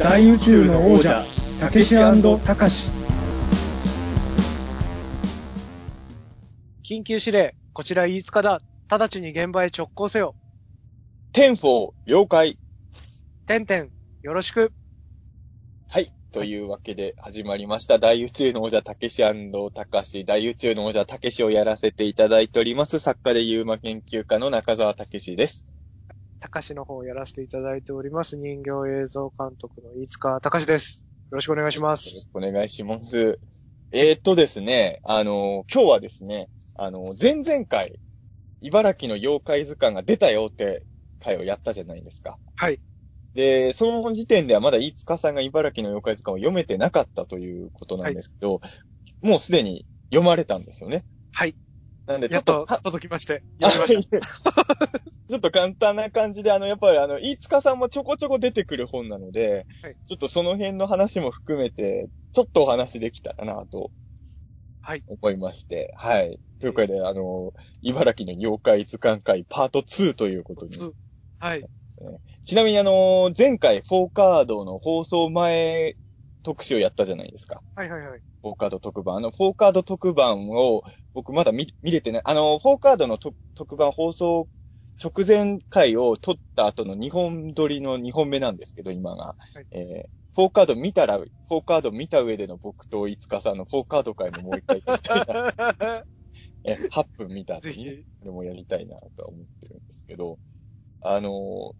大宇宙の王者たけしたかし緊急指令、こちら飯塚だ。直ちに現場へ直行せよ。 ten-four、了解。てんてん、よろしく。はい。というわけで始まりました。大宇宙の王者たけしたかし、大宇宙の王者たけしをやらせていただいております。作家でユーマ研究家の中澤たけしです。たかしの方をやらせていただいております。人形映像監督の飯塚たかしです。よろしくお願いしまよろす。しくお願いします。えー、っとですね、あの、今日はですね、あの、前々回、茨城の妖怪図鑑が出たよって回をやったじゃないですか。はい。で、その時点ではまだ飯塚さんが茨城の妖怪図鑑を読めてなかったということなんですけど、もうすでに読まれたんですよね。はい。なんで、ちやっとょっとか、届きまして。やりました。ちょっと簡単な感じで、あの、やっぱりあの、飯塚さんもちょこちょこ出てくる本なので、はいちょっとその辺の話も含めて、ちょっとお話できたらなとはい。思いまして、はい。というかで、あの、茨城の妖怪図鑑会パート2ということに。つはい。ちなみにあの、前回フォーカードの放送前特集をやったじゃないですか。はいはいはい。フォーカード特番。あの、フォーカード特番を僕まだ見見れてない。あの、フォーカードの特特番放送直前回を撮った後の2本撮りの2本目なんですけど、今が。はいえーフォーカード見たら、フォーカード見た上での僕と五日さんのフォーカード会ももう一回やりたいな。え、8分見た後ぜにね、ひ。これもやりたいなとは思ってるんですけど、あのー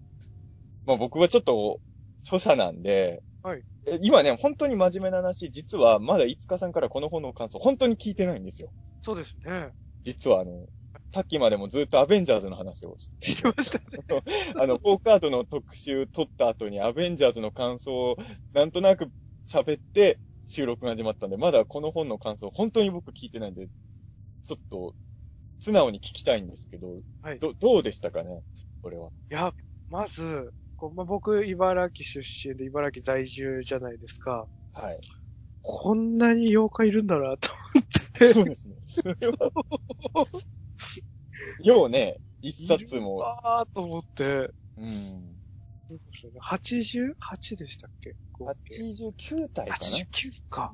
まあ、僕はちょっと著者なんで、はいえ今ね、本当に真面目な話、実はまだ五日さんからこの本の感想、本当に聞いてないんですよ。そうですね。実はあの、さっきまでもずっとアベンジャーズの話をして、ましたね。あの、フォーカードの特集撮った後にアベンジャーズの感想をなんとなく喋って収録が始まったんで、まだこの本の感想、本当に僕聞いてないんで、ちょっと、素直に聞きたいんですけど、はい。ど、どうでしたかねこれは。いや、まず、こうまあ、僕、茨城出身で茨城在住じゃないですか。はい。こんなに妖怪いるんだな、と。そうですね。それは。ようね、一冊も。あーと思って、うん。どうでしょうね。88でしたっけ？合計89体かな ?89 か。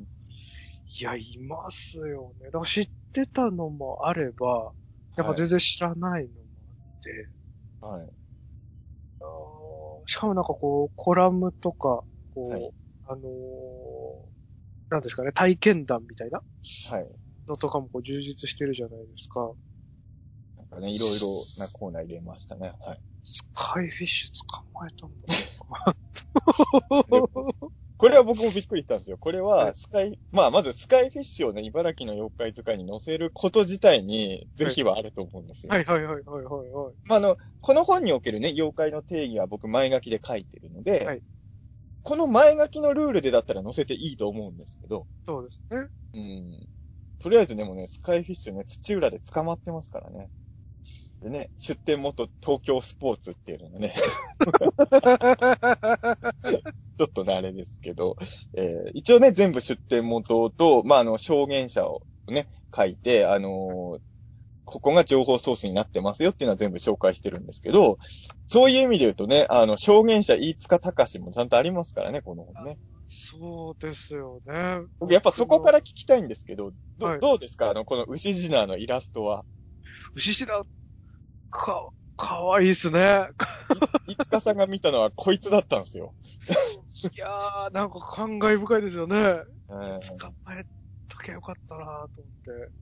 いや、いますよね。だから知ってたのもあれば、やっぱ全然知らないのもあって、はい。あーしかもなんかこう、コラムとか、こう、はいあのーなんですかね、体験談みたいな？はい。のとかもこう充実してるじゃないですか。なんかね、いろいろなコーナー入れましたね。はい。スカイフィッシュ捕まえたんだ これは僕もびっくりしたんですよ。これは、はいスカイ、まあ、まずスカイフィッシュをね、茨城の妖怪図鑑に載せること自体に、ぜひはあると思うんですよ。はいはいはいはいはいはい。まあ、あの、この本におけるね、妖怪の定義は僕前書きで書いてるので、はいこの前書きのルールでだったら載せていいと思うんですけど、そうですね。うん。とりあえずでもね、スカイフィッシュね、土浦で捕まってますからね。でね、出店元東京スポーツっていうのがね、とね、あれですけど、えー一応ね、全部出店元と、まあ、あの、証言者をね、書いて、あのーここが情報ソースになってますよっていうのは全部紹介してるんですけど、そういう意味で言うとね、あの、証言者飯塚隆もちゃんとありますからね、この本ね。そうですよね。僕やっぱそこから聞きたいんですけど、ど,、はいどうですか？あの、この牛ジナーのイラストは。牛しだ、か、かわいいっすね。いつかさんが見たのはこいつだったんですよ。いやー、なんか感慨深いですよね。うん捕まえときゃよかったなと思って。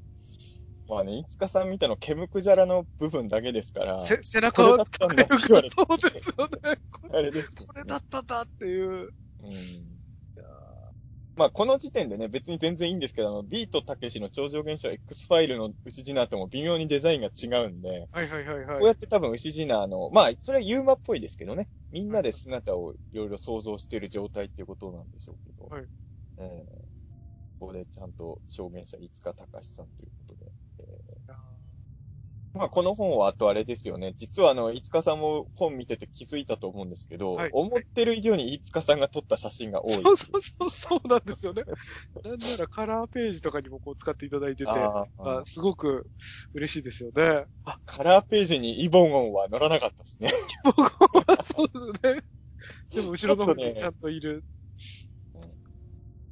まあね、いつかさん見たの、ケムクジャラの部分だけですから、せ、背中をこれだったんだって言われて そうですよね。こあれですよこれだったんだっていう。うん。まあこの時点でね、別に全然いいんですけど、あの、ビートたけしの超常現象 X ファイルの牛ジナーとも微妙にデザインが違うんで、はいはいはいはい。こうやって多分牛ジナーの、まあ、それはユーマっぽいですけどね、みんなで姿をいろいろ想像している状態っていうことなんでしょうけど、はい。えーここでちゃんと証言者、いつかたかしさんというまあ、この本はあとあれですよね。実はあの、いつかさんも本見てて気づいたと思うんですけど、はい思ってる以上にいつかさんが撮った写真が多い。そうそうそう、そうなんですよね。なんならカラーページとかにもこう使っていただいてて、ああーすごく嬉しいですよね。あ、カラーページにイボンオンは載らなかったですね。僕はそうですね。でも後ろの方にちゃんといる。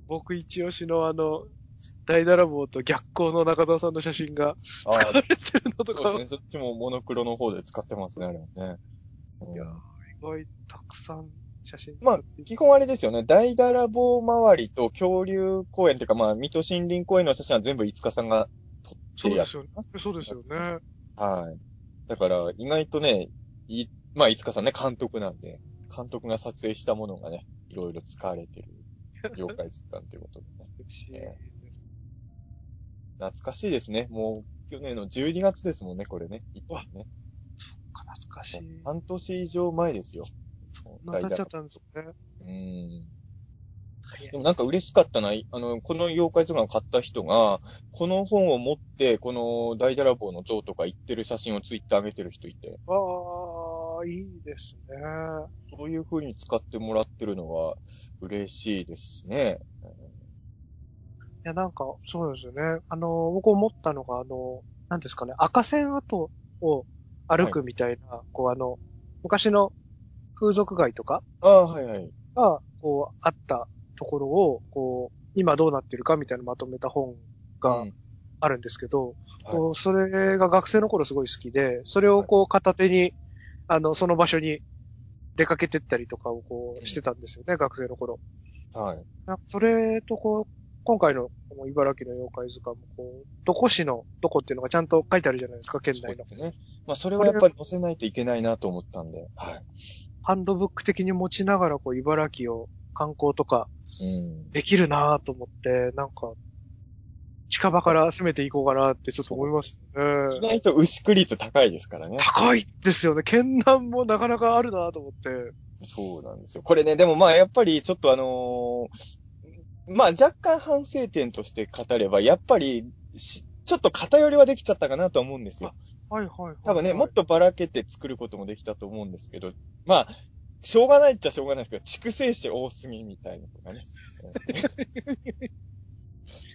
僕一押しのあの、大ダラボーと逆光の中澤さんの写真がああ、出てるのとか、そうですね。そっちもモノクロの方で使ってますね、あれはね。うんいや、意外たくさん写真まあ使って、基本あれですよね。大ダラボ周りと恐竜公園っていうか、まあ、水戸森林公園の写真は全部五日さんが撮ってるやつ。そうですよね。そうですよね。はい。だから、意外とね、い、まあ、五日さんね、監督なんで、監督が撮影したものがね、いろいろ使われてる妖怪図鑑ということでね。嬉しいえです。懐かしいですね。もう、去年の12月ですもんね、これね。一わね。懐かしい。半年以上前ですよ。なっちゃったんですよね。うん。でもなんか嬉しかったな。あの、この妖怪図鑑を買った人が、この本を持って、この大ダラボの像とか行ってる写真をツイッター上げてる人いて、ああ、いいですね。そういう風に使ってもらってるのは嬉しいですね。いや、なんか、そうですよね。あの、僕思ったのが、あの、なんですかね、赤線跡を歩くみたいな、こう、あの、昔の風俗街とかああ、はいはい。が、こう、あったところを、こう、今どうなってるかみたいなのをまとめた本がうんあるんですけど、はいこうそれが学生の頃すごい好きで、それをこう片手に、あの、その場所に出かけてったりとかをこうしてたんですよね、学生の頃。はい。それとこう、今回のこの茨城の妖怪図鑑もこう、どこ市のどこっていうのがちゃんと書いてあるじゃないですか、県内のね。まあ、それはやっぱり載せないといけないなと思ったんで、はい。ハンドブック的に持ちながらこう、茨城を観光とかうん。できるなぁと思って、なんか、近場から攻めていこうかなってちょっと思いましたね。意外と牛久率高いですからね。高いですよね。県南もなかなかあるなと思って。そうなんですよ。これね、でもまあやっぱりちょっとあのーまあ若干反省点として語れば、やっぱりし、ちょっと偏りはできちゃったかなとは思うんですよ。はいはいはい。多分ね、もっとばらけて作ることもできたと思うんですけど、まあ、しょうがないっちゃしょうがないですけど、畜生種多すぎみたいなとかね。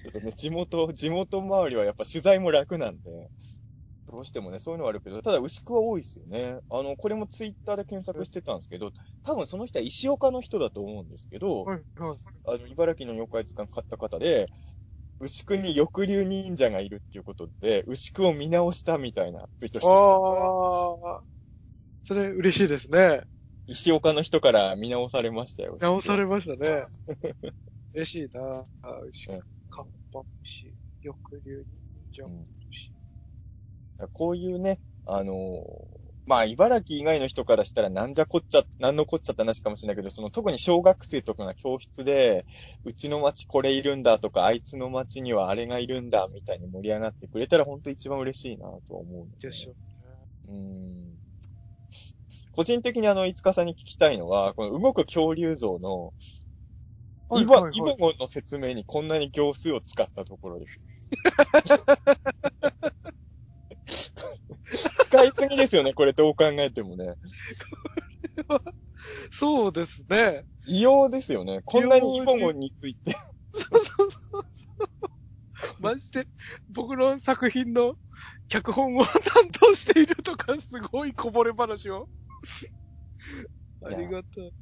ちょっとね、地元、地元周りはやっぱ取材も楽なんで、どうしてもね、そういうのはあるけど、ただ牛久は多いですよね。あの、これもツイッターで検索してたんですけど、多分その人は石岡の人だと思うんですけど、はいはい。あの、茨城の妖怪図鑑買った方で、牛久に翼竜忍者がいるっていうことで、牛久を見直したみたいなツイートしてたああ、それ嬉しいですね。石岡の人から見直されましたよ。直されましたね。嬉しいなあ牛うんカッパ牛、翼竜忍者うん牛。こういうね、あのーまあ、茨城以外の人からしたらなんじゃこっちゃ、なんのこっちゃって話かもしれないけど、その特に小学生とかが教室で、うちの町これいるんだとか、あいつの町にはあれがいるんだみたいに盛り上がってくれたら本当一番嬉しいなとは思うんで。ですよね。うん。個人的にあの、いつかさんに聞きたいのは、この動く恐竜像の、イボ、はいはいはいイボの説明にこんなに行数を使ったところです。使いすぎですよね、これどう考えてもね。そうですね。異様ですよね。こんなにイボゴンについて。そうそうそうそう。まして、僕の作品の脚本を担当しているとか、すごいこぼれ話を。ありがたい。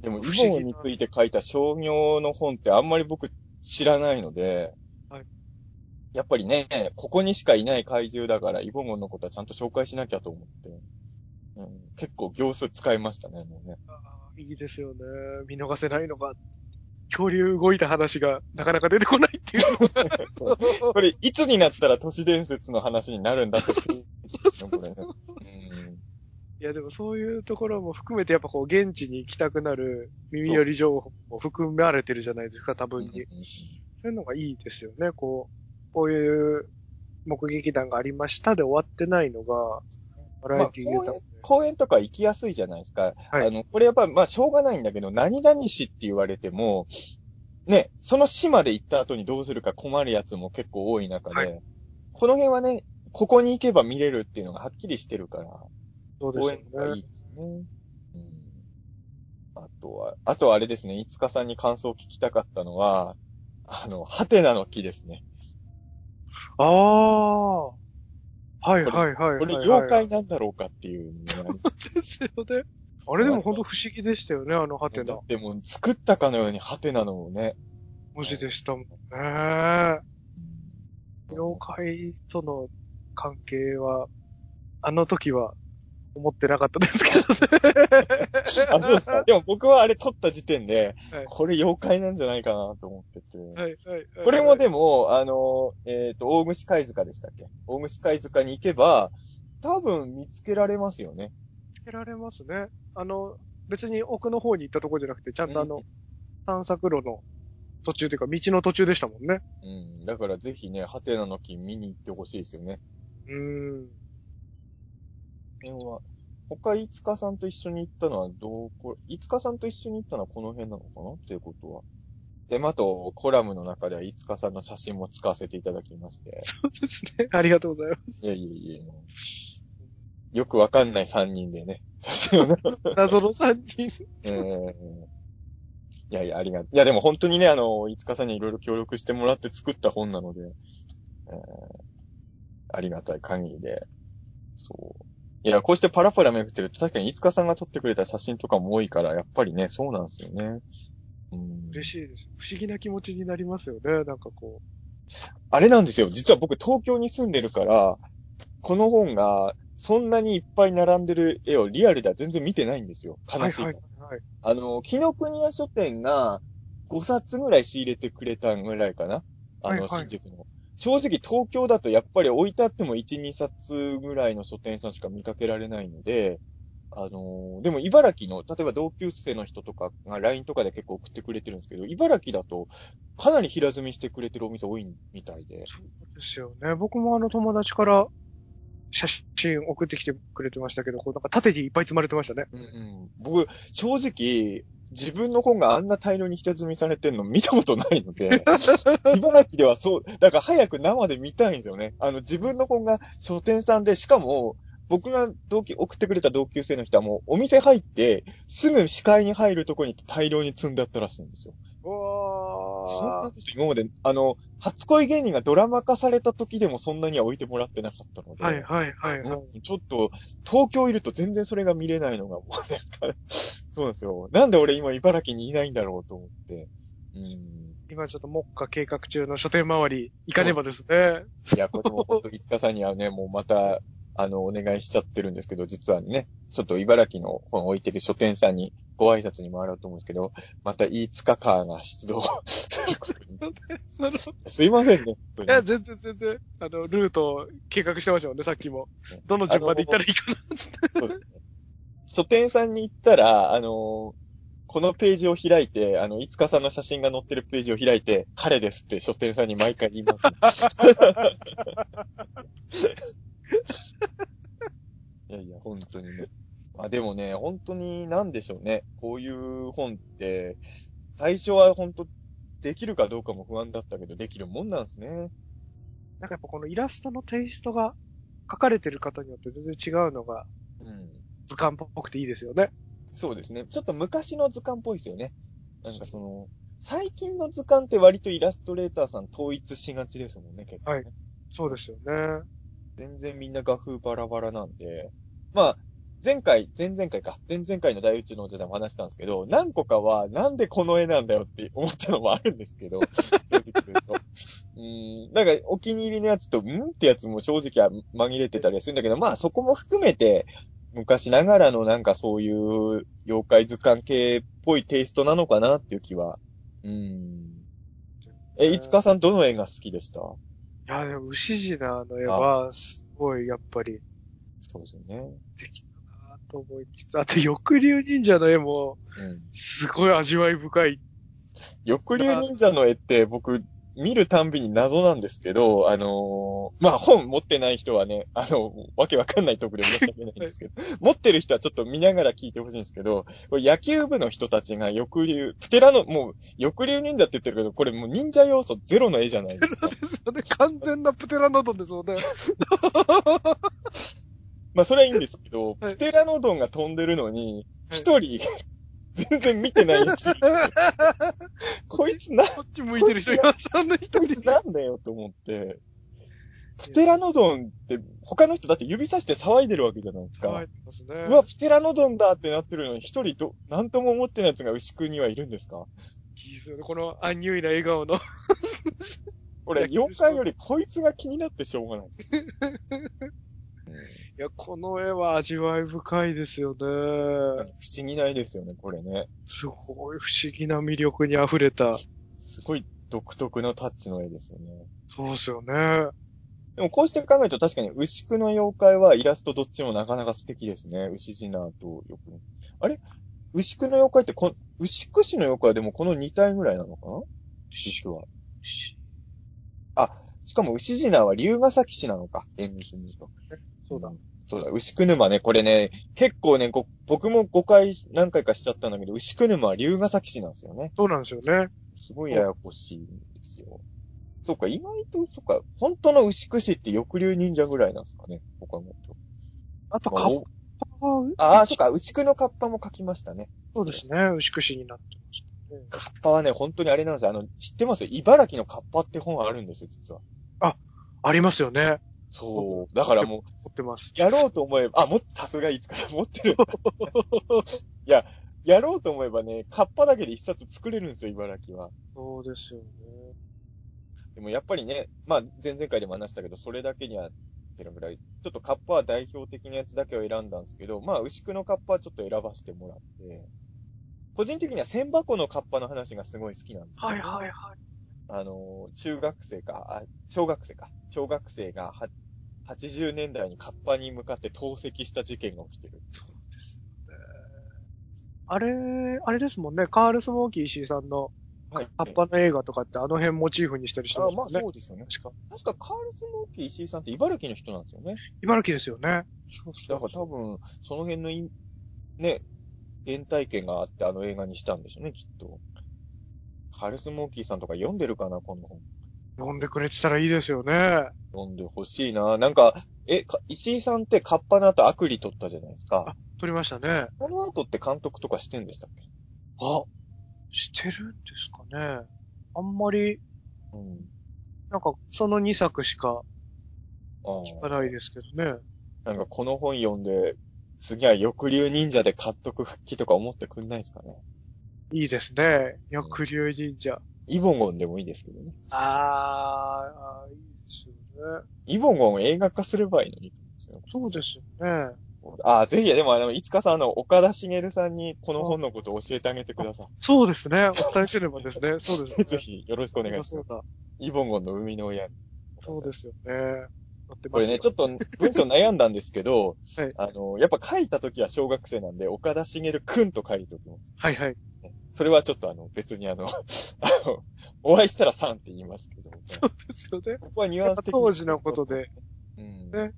でも、イ不思議なボゴンについて書いた商業の本ってあんまり僕知らないので、はいやっぱりね、ここにしかいない怪獣だから、イボゴンのことはちゃんと紹介しなきゃと思って、うん、結構行数使いましたね、もうね。いいですよね。見逃せないのが。恐竜動いた話がなかなか出てこないっていうのが。そうこれ、いつになったら都市伝説の話になるんだって。これね。うんいやでもそういうところも含めてやっぱこう現地に行きたくなる耳寄り情報も含まれてるじゃないですか、多分に。そういうのがいいですよね。こう、こういう目撃談がありましたで終わってないのが、バラエティーで。公園とか行きやすいじゃないですか。はいあの、これやっぱ、まあ、しょうがないんだけど、何々市って言われても、ね、その市まで行った後にどうするか困るやつも結構多い中で、はいこの辺はね、ここに行けば見れるっていうのがはっきりしてるから、そうですよ公園がいね。いですね。うん。あとは、あとはあれですね、いつかさんに感想を聞きたかったのは、あの、ハテナの木ですね。ああ。はいはいはい。これ妖怪なんだろうかっていうのがあり ですよね。あれでも本当不思議でしたよね、あのハテナだっ。てもう作ったかのようにハテナのね、文字でしたもんね。妖怪との関係は、あの時は思ってなかったですけどね。あ、そうですか。でも僕はあれ撮った時点で、はいこれ妖怪なんじゃないかなと思ってて。はい、はい。これもでも、も、あの、えっ、と、大虫貝塚でしたっけ？大虫貝塚に行けば、多分見つけられますよね。つけられますね。あの、別に奥の方に行ったところじゃなくて、ちゃんとあの、散策路の途中というか、道の途中でしたもんね。うん。だからぜひね、ハテナの木見に行ってほしいですよね。うーん。辺は、他、いつかさんと一緒に行ったのはどこ、いつかさんと一緒に行ったのはこの辺なのかな？っていうことは。で、まああと、コラムの中では、いつかさんの写真も使わせていただきまして。そうですね。ありがとうございます。いやいやいや、もうよくわかんない3人でね、写真をね。謎の3人。えーいやいや、ありがとう。いや、でも本当にね、あの、いつかさんにいろいろ協力してもらって作った本なので、えーありがたい限りで。そう。いや、こうしてパラパラめくってると、確かにいつかさんが撮ってくれた写真とかも多いから、やっぱりね、そうなんですよね。うん、嬉しいです。不思議な気持ちになりますよね。なんかこあれなんですよ。実は僕東京に住んでるから、この本が、そんなにいっぱい並んでる絵をリアルでは全然見てないんですよ。う。悲しい。はいはいはい。あの、紀ノ国屋書店が5冊ぐらい仕入れてくれたぐらいかなあの、はいはい新宿の。正直東京だとやっぱり置いてあっても1、2冊ぐらいの書店さんしか見かけられないので、あのーでも茨城の、例えば同級生の人とかが LINE とかで結構送ってくれてるんですけど、茨城だとかなり平積みしてくれてるお店多いみたいで。そうですよね。僕もあの友達から写真送ってきてくれてましたけど、こうなんか縦にいっぱい積まれてましたね。うんうん、僕、正直、自分の本があんな大量に平積みされてるの見たことないので、茨城ではそう、だから早く生で見たいんですよね。あの、自分の本が書店さんで、しかも、僕が同期、送ってくれた同級生の人はもう、お店入って、すぐ視界に入るとこに大量に積んであったらしいんですよ。うそんなわこと今まで、あの、初恋芸人がドラマ化された時でもそんなには置いてもらってなかったので。ー。はいはいはいはい。うんちょっと、東京いると全然それが見れないのがもうなんか、そうですよ。なんで俺今茨城にいないんだろうと思って。うん。今ちょっと目下計画中の書店周り行かねばですね。いや、これも本当、いつかさんにはね、もうまた、あの、お願いしちゃってるんですけど、実はね、ちょっと茨城の本置いてる書店さんにご挨拶に回ろうと思うんですけど、またいつかカーが出動 すいませんね、本当や、に。全然全然、あの、ルートを計画してましたもんね、さっきも。どの順番で行ったらいいかなっつって。ね。書店さんに行ったら、あのこのページを開いて、あの、いつかさんの写真が載ってるページを開いて、彼ですって書店さんに毎回言います。いやいや、本当にね。あ、でもね、本当になんでしょうね。こういう本って、最初は本当、できるかどうかも不安だったけど、できるもんなんですね。なんかやっぱこのイラストのテイストが書かれてる方によって全然違うのがうん。図鑑っぽくていいですよね。そうですね。ちょっと昔の図鑑っぽいですよね。なんかその、最近の図鑑って割とイラストレーターさん統一しがちですもんね、結構、ね。はいそうですよね。全然みんな画風バラバラなんで。まあ、前回、前々回か。前々回の大宇宙のおじさんも話したんですけど、何個かはなんでこの絵なんだよって思ったのもあるんですけど、正直言うと。うん、なんかお気に入りのやつと、んってやつも正直は紛れてたりするんだけど、まあそこも含めて、昔ながらのなんかそういう妖怪図鑑系っぽいテイストなのかなっていう気は。うん。え、いつかさんどの絵が好きでした？や、でも、牛島の絵は、すごい、やっぱり、そうですよね。できたなと思いつつ、あと、翼竜忍者の絵も、うん。すごい味わい深い。翼竜忍者の絵って僕、見るたんびに謎なんですけど、あのーまあ、本持ってない人はね、あの、わけわかんないところで申し訳ないんですけど、持ってる人はちょっと見ながら聞いてほしいんですけど、これ野球部の人たちが翼竜、プテラの、もう、翼竜忍者って言ってるけど、これもう忍者要素ゼロの絵じゃないですか。ですよね。完全なプテラノドンですもんね。まあ、それはいいんですけど、はいプテラノドンが飛んでるのに、はい一人、全然見てないやつ。こいつな、こっち向いてる人います。あんな人こいつなんだよと思って。プテラノドンって、他の人だって指さして騒いでるわけじゃないですか。騒いでますね。うわ、プテラノドンだってなってるのに、一人ど、なんとも思ってない奴が牛久にはいるんですか？いいですよね。このアンニュイな笑顔の。俺、妖怪よりこいつが気になってしょうがないです。いや、この絵は味わい深いですよね。不思議ないですよね、これね。すごい不思議な魅力に溢れた。すごい独特のタッチの絵ですよね。そうですよね。でもこうして考えると確かに牛久の妖怪はイラストどっちもなかなか素敵ですね。牛ジナとよく。あれ？牛久の妖怪ってこ、牛久市の妖怪はでもこの2体ぐらいなのかな？実は。あ、しかも牛ジナは龍ヶ崎市なのか。厳密に言うと。そうだん。そうだ、牛久沼ね、これね、結構ね、ご僕も5回何回かしちゃったんだけど、牛久沼は龍ヶ崎市なんですよね。そうなんですよね。すごいややこしいんですよ。そうか、意外と、そうか、本当の牛久市って翼竜忍者ぐらいなんですかね、他のと。あと、まあカッパが、ああ、そうか、牛久のカッパも書きましたね。そうですね。牛久市になってましたね。カッパはね、本当にあれなんですよ。あの、知ってます？茨城のカッパって本があるんですよ、実は。ありますよね。そう。だからもう、持ってます。やろうと思えば、あ、も、さすがいつか持ってる。いや、やろうと思えばね、カッパだけで一冊作れるんですよ、茨城は。そうですよね。でもやっぱりね、まあ、前々回でも話したけど、それだけには、ってのぐらい、ちょっとカッパは代表的なやつだけを選んだんですけど、まあ、牛久のカッパはちょっと選ばせてもらって、個人的には千箱のカッパの話がすごい好きなんですよ、はいはいはい。あの、中学生か、あ、小学生か。小学生がは、80年代にカッパに向かって投石した事件が起きてる。そうですよね。あれ、あれですもんね。カール・スモーキー石井さんのはい。カッパの映画とかってあの辺モチーフにしたりしてまあまあすもんね。そうですよね。確か。確かカールスモーキー石井さんって茨城の人なんですよね。茨城ですよね。そうだから多分、その辺のい、ね、原体験があってあの映画にしたんでしょうね、きっと。カールスモーキーさんとか読んでるかな、この本。読んでくれてたらいいですよね。読んでほしいな。なんか、え、か石井さんってカッパの後アクリ取ったじゃないですかあ。、撮りましたね。この後って監督とかしてんでしたっけ？あ、してるんですかね。あんまり、うん。なんか、その2作しかあ聞かないですけどね。なんかこの本読んで、次は翼竜忍者で買っとく復帰とか思ってくんないですかね。いいですね。翼竜神社。イボゴンでもいいですけどね。あーあー、いいですよね。イボゴン映画化すればいいのに。そうですよね。ああ、ぜひ、でも、いつかさん、あの、岡田茂さんにこの本のことを教えてあげてくださそうですね。お伝えすればですね。そうですい。ね。ぜひ、よろしくお願いします。そうだ。イボゴンの生みの親。そうですよね。これね、ちょっと。と文章悩んだんですけど、はいあの、やっぱ書いた時は小学生なんで、岡田茂くんと書いておきます。はいはい。それはちょっとあの、別にあの、あの、お会いしたらさんって言いますけど、そうですよね。ここはニュアンス的に。当時のことで。うん。ね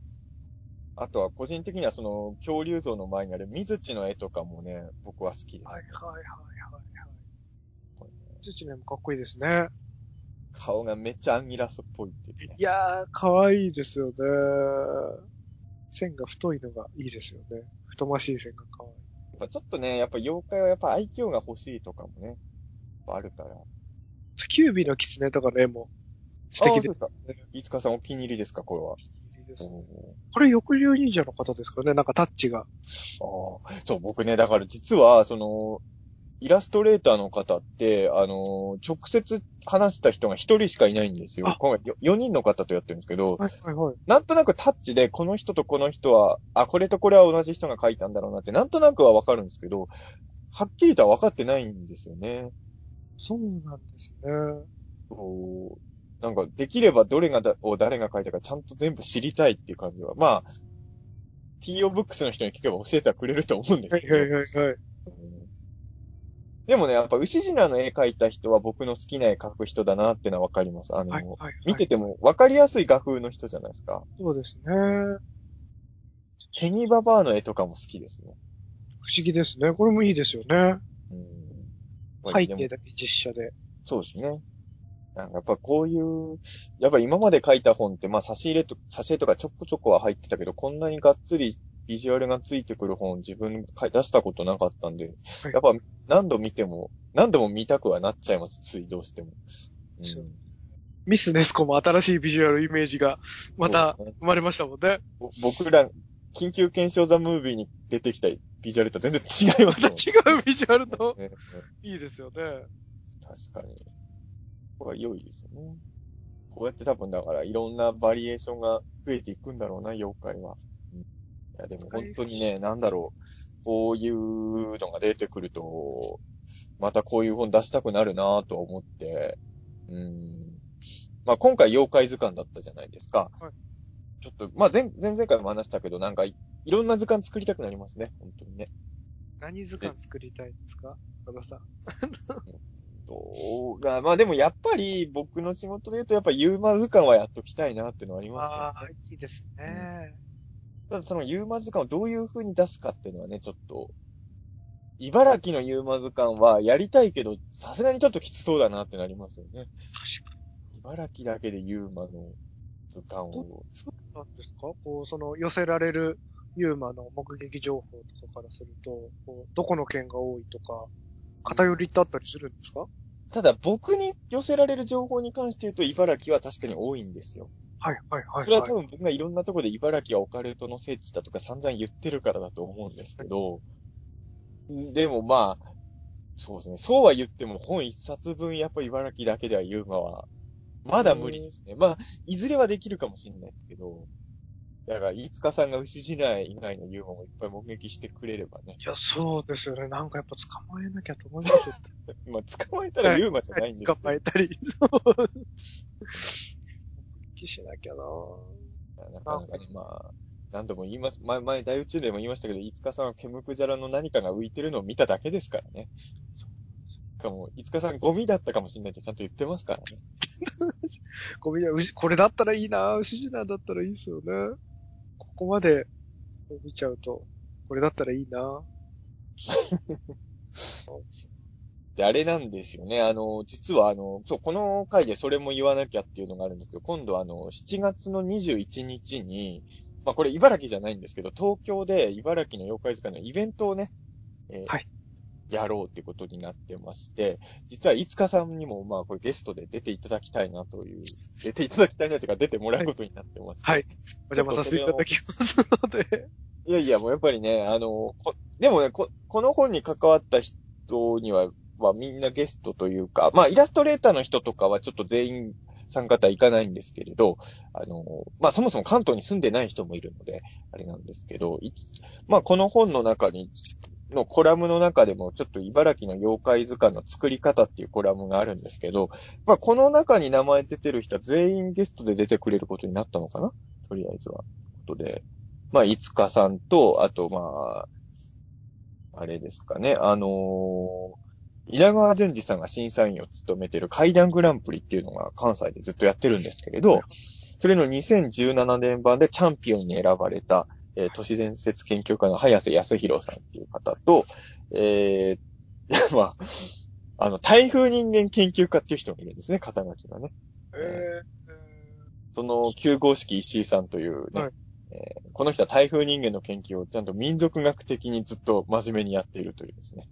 あとは個人的にはその、恐竜像の前にある水地の絵とかもね、僕は好きです。はいはいはいはいはい。土ねもかっこいいですね。顔がめっちゃアンギラスっぽいっていうねいやー、かわいいですよね。線が太いのがいいですよね。太ましい線がかわいい。やっぱちょっとね、やっぱ妖怪はやっぱ愛嬌が欲しいとかもね、やっぱあるから。キュービの狐とかの絵も素敵であそうですか。いつかさんお気に入りですか、これは。ですね。おこれ、翼竜忍者の方ですかねなんかタッチが。ーあーそう、僕ね、だから実は、その、イラストレーターの方って、あの、直接話した人が一人しかいないんですよあ。今回4人の方とやってるんですけど、はいはいはい。なんとなくタッチで、この人とこの人は、あ、これとこれは同じ人が書いたんだろうなって、なんとなくはわかるんですけど、はっきりとは分かってないんですよね。そうなんですね。そうなんか、できればどれがだ、を誰が書いたかちゃんと全部知りたいっていう感じは。まあ、TO ブックスの人に聞けば教えてはくれると思うんですけど。はいはいはいはい。うんでもね、やっぱ牛島の絵描いた人は僕の好きな絵描く人だなってのはわかります。あの、はいはいはい。見ててもわかりやすい画風の人じゃないですか。そうですね。ケニババアの絵とかも好きですね。不思議ですね。これもいいですよね。うん。背景だけ実写で。そうですね。なんかやっぱこういう、やっぱ今まで書いた本って、まあ差し入れと、挿絵とかちょこちょこは入ってたけど、こんなにがっつりビジュアルがついてくる本自分か出したことなかったんで、はいやっぱ何度見ても、何度も見たくはなっちゃいます、ついどうしても。うんミスネスコも新しいビジュアルイメージがまた生まれましたもんね。ぼ僕ら、緊急検証ザムービーに出てきたビジュアルとは全然違いまますたもん 違うビジュアルの、ね。いいですよね。確かに。これは良いですよね。こうやって多分だからいろんなバリエーションが増えていくんだろうな、妖怪は。うん、いや、でも本当にね、なんだろう。こういうのが出てくると、またこういう本出したくなるなと思って、うん。まあ今回妖怪図鑑だったじゃないですか。はいちょっと、まあ前、前々回も話したけど、なんかい、いろんな図鑑作りたくなりますね、本当にね。何図鑑作りたいんですか？野田さん。どうが、まあでもやっぱり僕の仕事で言うとやっぱユーマ図鑑はやっときたいなっていうのはありますけど、ああ、いいですね。ただそのユーマ図鑑をどういう風に出すかっていうのはね、ちょっと、茨城のユーマ図鑑はやりたいけど、さすがにちょっときつそうだなってなりますよね。確か茨城だけでユーマの図鑑を。に。なんですか？こう、その、寄せられるユーマの目撃情報とかからすると、こうどこの県が多いとか、偏りってあったりするんですか？ただ僕に寄せられる情報に関して言うと茨城は確かに多いんですよ。はい、はい、はい。それは多分僕がいろんなところで茨城はオカルトの聖地だとか散々言ってるからだと思うんですけど、でもまあ、そうですね。そうは言っても本一冊分やっぱ茨城だけではユーマは、まだ無理ですね。まあ、いずれはできるかもしれないですけど、だから、飯塚さんが牛市内以外のユーマもいっぱい目撃してくれればね。いや、そうですよね。なんかやっぱ捕まえなきゃと思いますよ。まあ、捕まえたらユーマじゃないんですけど。捕まえたり、そう。目撃しなきゃななかなかね、まあ、何度も言います。前、前、大宇宙でも言いましたけど、飯塚さんはケムクジャラの何かが浮いてるのを見ただけですからね。しかも、飯塚さんゴミだったかもしれないってちゃんと言ってますからね。ゴミは牛これだったらいいな牛品だったらいいですよね。ここまで見ちゃうと、これだったらいいな で、あれなんですよね。あの、実はあの、そう、この回でそれも言わなきゃっていうのがあるんですけど、今度あの、7月の21日に、まあこれ茨城じゃないんですけど、東京で茨城の妖怪図鑑のイベントをね、えーはいやろうってことになってまして、実は、いつかさんにも、まあ、これゲストで出ていただきたいなという、出ていただきたいなというか、出てもらうことになってます、はい。お邪魔させていただきますので。いやいや、もうやっぱりね、あの、こでもねこ、この本に関わった人には、まあみんなゲストというか、まあイラストレーターの人とかはちょっと全員参加とはいかないんですけれど、あの、まあそもそも関東に住んでない人もいるので、あれなんですけど、まあこの本の中に、のコラムの中でもちょっと茨城の妖怪図鑑の作り方っていうコラムがあるんですけど、まあこの中に名前出てる人は全員ゲストで出てくれることになったのかな？とりあえずは。ことで。まあ、いつかさんと、あと、まあ、あれですかね、あのー稲川淳二さんが審査員を務めてる階段グランプリっていうのが関西でずっとやってるんですけれど、それの2017年版でチャンピオンに選ばれた、えー都市伝説研究家の早瀬康弘さんっていう方と、えー、まあ、あの、台風人間研究家っていう人がいるんですね、肩書きがね。えその9号式石井さんというね、はいえーこの人は台風人間の研究をちゃんと民族学的にずっと真面目にやっているというですね。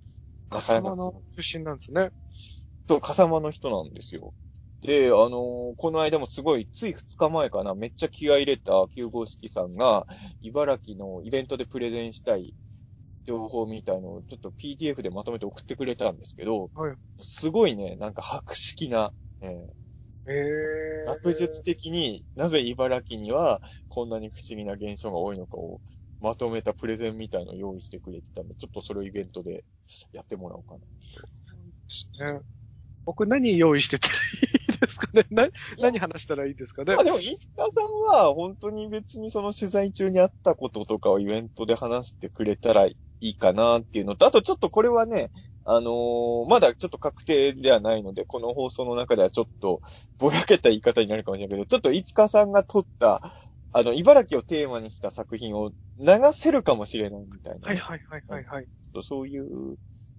ー、笠間の出身なんですね。そう、笠間の人なんですよ。で、あのーこの間もすごい、つい2日前かな、めっちゃ気合い入れた9号式さんが、茨城のイベントでプレゼンしたい情報みたいのをちょっと PDF でまとめて送ってくれたんですけど、はいすごいね、なんか博識な、えーえー。学術的になぜ茨城にはこんなに不思議な現象が多いのかをまとめたプレゼンみたいのを用意してくれてたんで、ちょっとそれをイベントでやってもらおうかな。ね。僕何用意してたらいいですかね？な何話したらいいですかね？まあでも、石川さんは本当に別にその取材中にあったこととかをイベントで話してくれたらいいかなっていうのと、あとちょっとこれはね、あのーまだちょっと確定ではないので、この放送の中ではちょっとぼやけた言い方になるかもしれないけど、ちょっといつかさんが撮った、あの、茨城をテーマにした作品を流せるかもしれないみたいな。はいはいはいはいはい。そういう、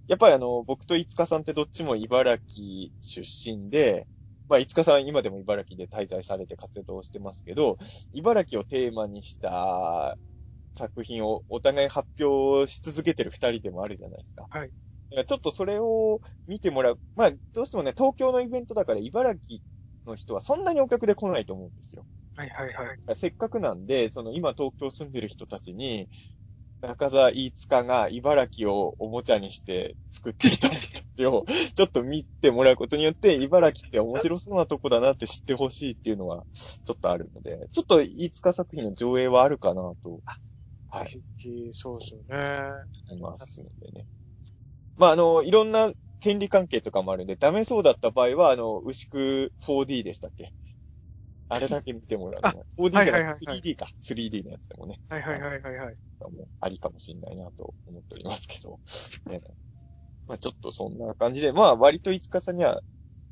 やっぱりあの、僕といつかさんってどっちも茨城出身で、まあ、いつかさん今でも茨城で滞在されて活動してますけど、茨城をテーマにした作品をお互い発表し続けてる二人でもあるじゃないですか。はい。ちょっとそれを見てもらう。まあ、どうしてもね、東京のイベントだから茨城の人はそんなにお客で来ないと思うんですよ。はいはいはい。せっかくなんで、その今東京住んでる人たちに、中澤飯塚が茨城をおもちゃにして作っていた市を ちょっと見てもらうことによって、茨城って面白そうなとこだなって知ってほしいっていうのは、ちょっとあるので、ちょっと飯塚作品の上映はあるかなと、はい、そうですよね。思いますのでね。まあ、あの、いろんな権利関係とかもあるんで、ダメそうだった場合は、あの、牛久 4D でしたっけ？あれだけ見てもらうのは。4D じゃはいはいなくはいはい 3D か。3D のやつでもね。はいはいはいはいはい。もありかもしれないなと思っておりますけど。ね まあちょっとそんな感じで、まあ割と5日さんには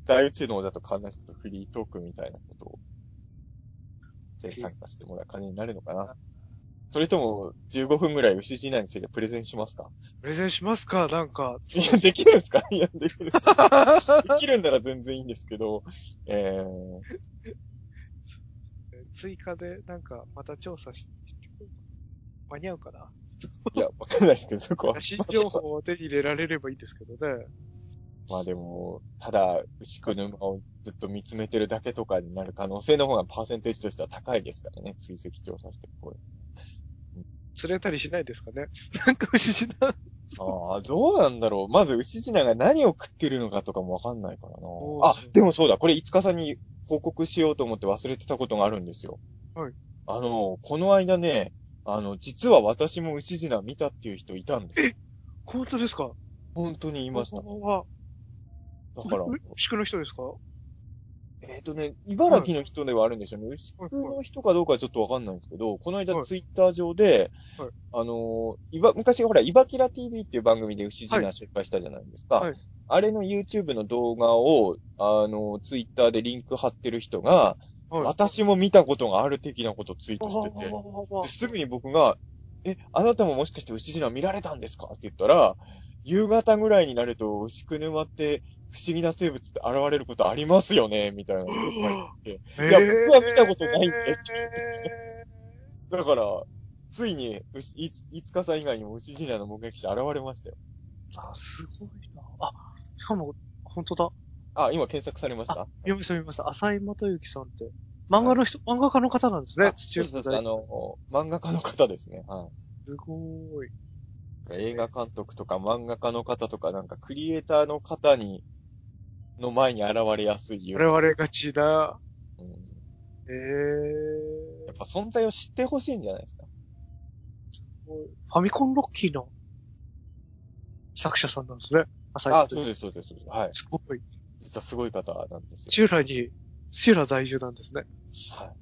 大宇宙の王座と関連するとフリートークみたいなことを、ぜひ参加してもらう感じになるのかな。それとも15分ぐらい牛次内についてプレゼンしますか？プレゼンしますか？なんか。いや、できるんですか？いや、できる。できるんなら全然いいんですけど、えー、追加でなんかまた調査ししてくる間に合うかな？いや、わかんないですけど、そこは。新情報を手に入れられればいいんですけどね。まあでも、ただ、牛久沼をずっと見つめてるだけとかになる可能性の方がパーセンテージとしては高いですからね。追跡調査してこれ。釣れたりしないですかね？なんか牛しな。ああ、どうなんだろう。まず牛次が何を食ってるのかとかもわかんないからなあ、でもそうだ。これ、五日さんに報告しようと思って忘れてたことがあるんですよ。はい。あの、この間ね、あの、実は私も牛次見たっていう人いたんですよ。本当ですか？本当にいました。だは、から、牛久の人ですか？えっ、とね、茨城の人ではあるんでしょうね。牛久の人かどうかはちょっとわかんないんですけど、この間はいツイッター上で、はいあのーいば、昔ほら、イバキラ TV っていう番組で牛次が紹介したじゃないですか。はいあれの YouTube の動画を、あのーツイッターでリンク貼ってる人が、はい。私も見たことがある的なことをツイートしてて、ですぐに僕が、え、あなたももしかして牛次見られたんですか？って言ったら、夕方ぐらいになると牛久沼って不思議な生物って現れることありますよね、みたいなことを書いてて。いや僕は見たことないんでってだから、ついに、うしいつ、いつかさん以外にも牛ジュニアの目撃者現れましたよ。あ、すごいな。あ、しかも、本当だ。あ、今検索されました？読みました、読みました。浅井元幸さんって、漫画の人、漫画家の方なんですね。あそうそうそうあの、漫画家の方ですね。はすごい。い。映画監督とか漫画家の方とか、なんかクリエイターの方に、の前に現れやすい有名我々がちな。うんええやっぱ存在を知ってほしいんじゃないですか？ファミコンロッキーの作者さんなんですね。浅井あ、そうです、そうです、そうです。はい。すごい。実はすごい方なんですよ。土浦に、土浦在住なんですね。はい。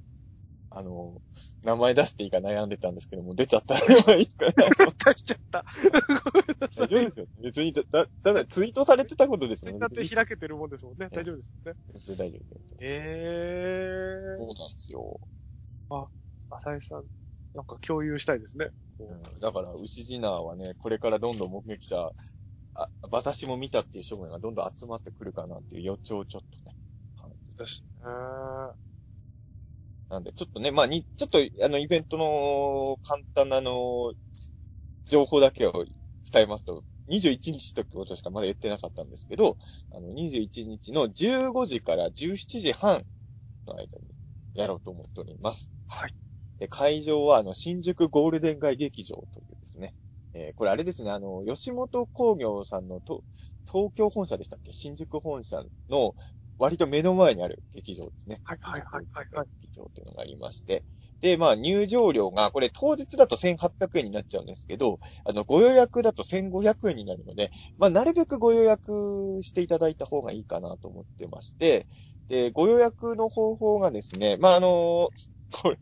あの、名前出していいか悩んでたんですけども、出ちゃったのはいいかな。出しちゃった。大丈夫ですよ。別にだ、だ、ただツイートされてたことですよね。だって開けてるもんですもんね。大丈夫ですよね。全然大丈夫です。えそうなんですよ。浅井さん、なんか共有したいですね。うんだから、牛ジナーはね、これからどんどん目撃者、あ、私も見たっていう証言がどんどん集まってくるかなっていう予兆をちょっとね、感じてですね。なんで、ちょっとね、まあ、に、ちょっと、あの、イベントの簡単な、あの、情報だけを伝えますと、21日ということしかまだ言ってなかったんですけど、あの、21日の15時から17時半の間にやろうと思っております。はい。で、会場は、あの、新宿ゴールデン街劇場というですね、えーこれあれですね、あの、吉本工業さんのと、東京本社でしたっけ？新宿本社の割と目の前にある劇場ですね。はいはいはいはいはい。劇場というのがありまして。で、まあ入場料が、これ当日だと1800円になっちゃうんですけど、あの、ご予約だと1500円になるので、まあなるべくご予約していただいた方がいいかなと思ってまして、で、ご予約の方法がですね、まああのこれ、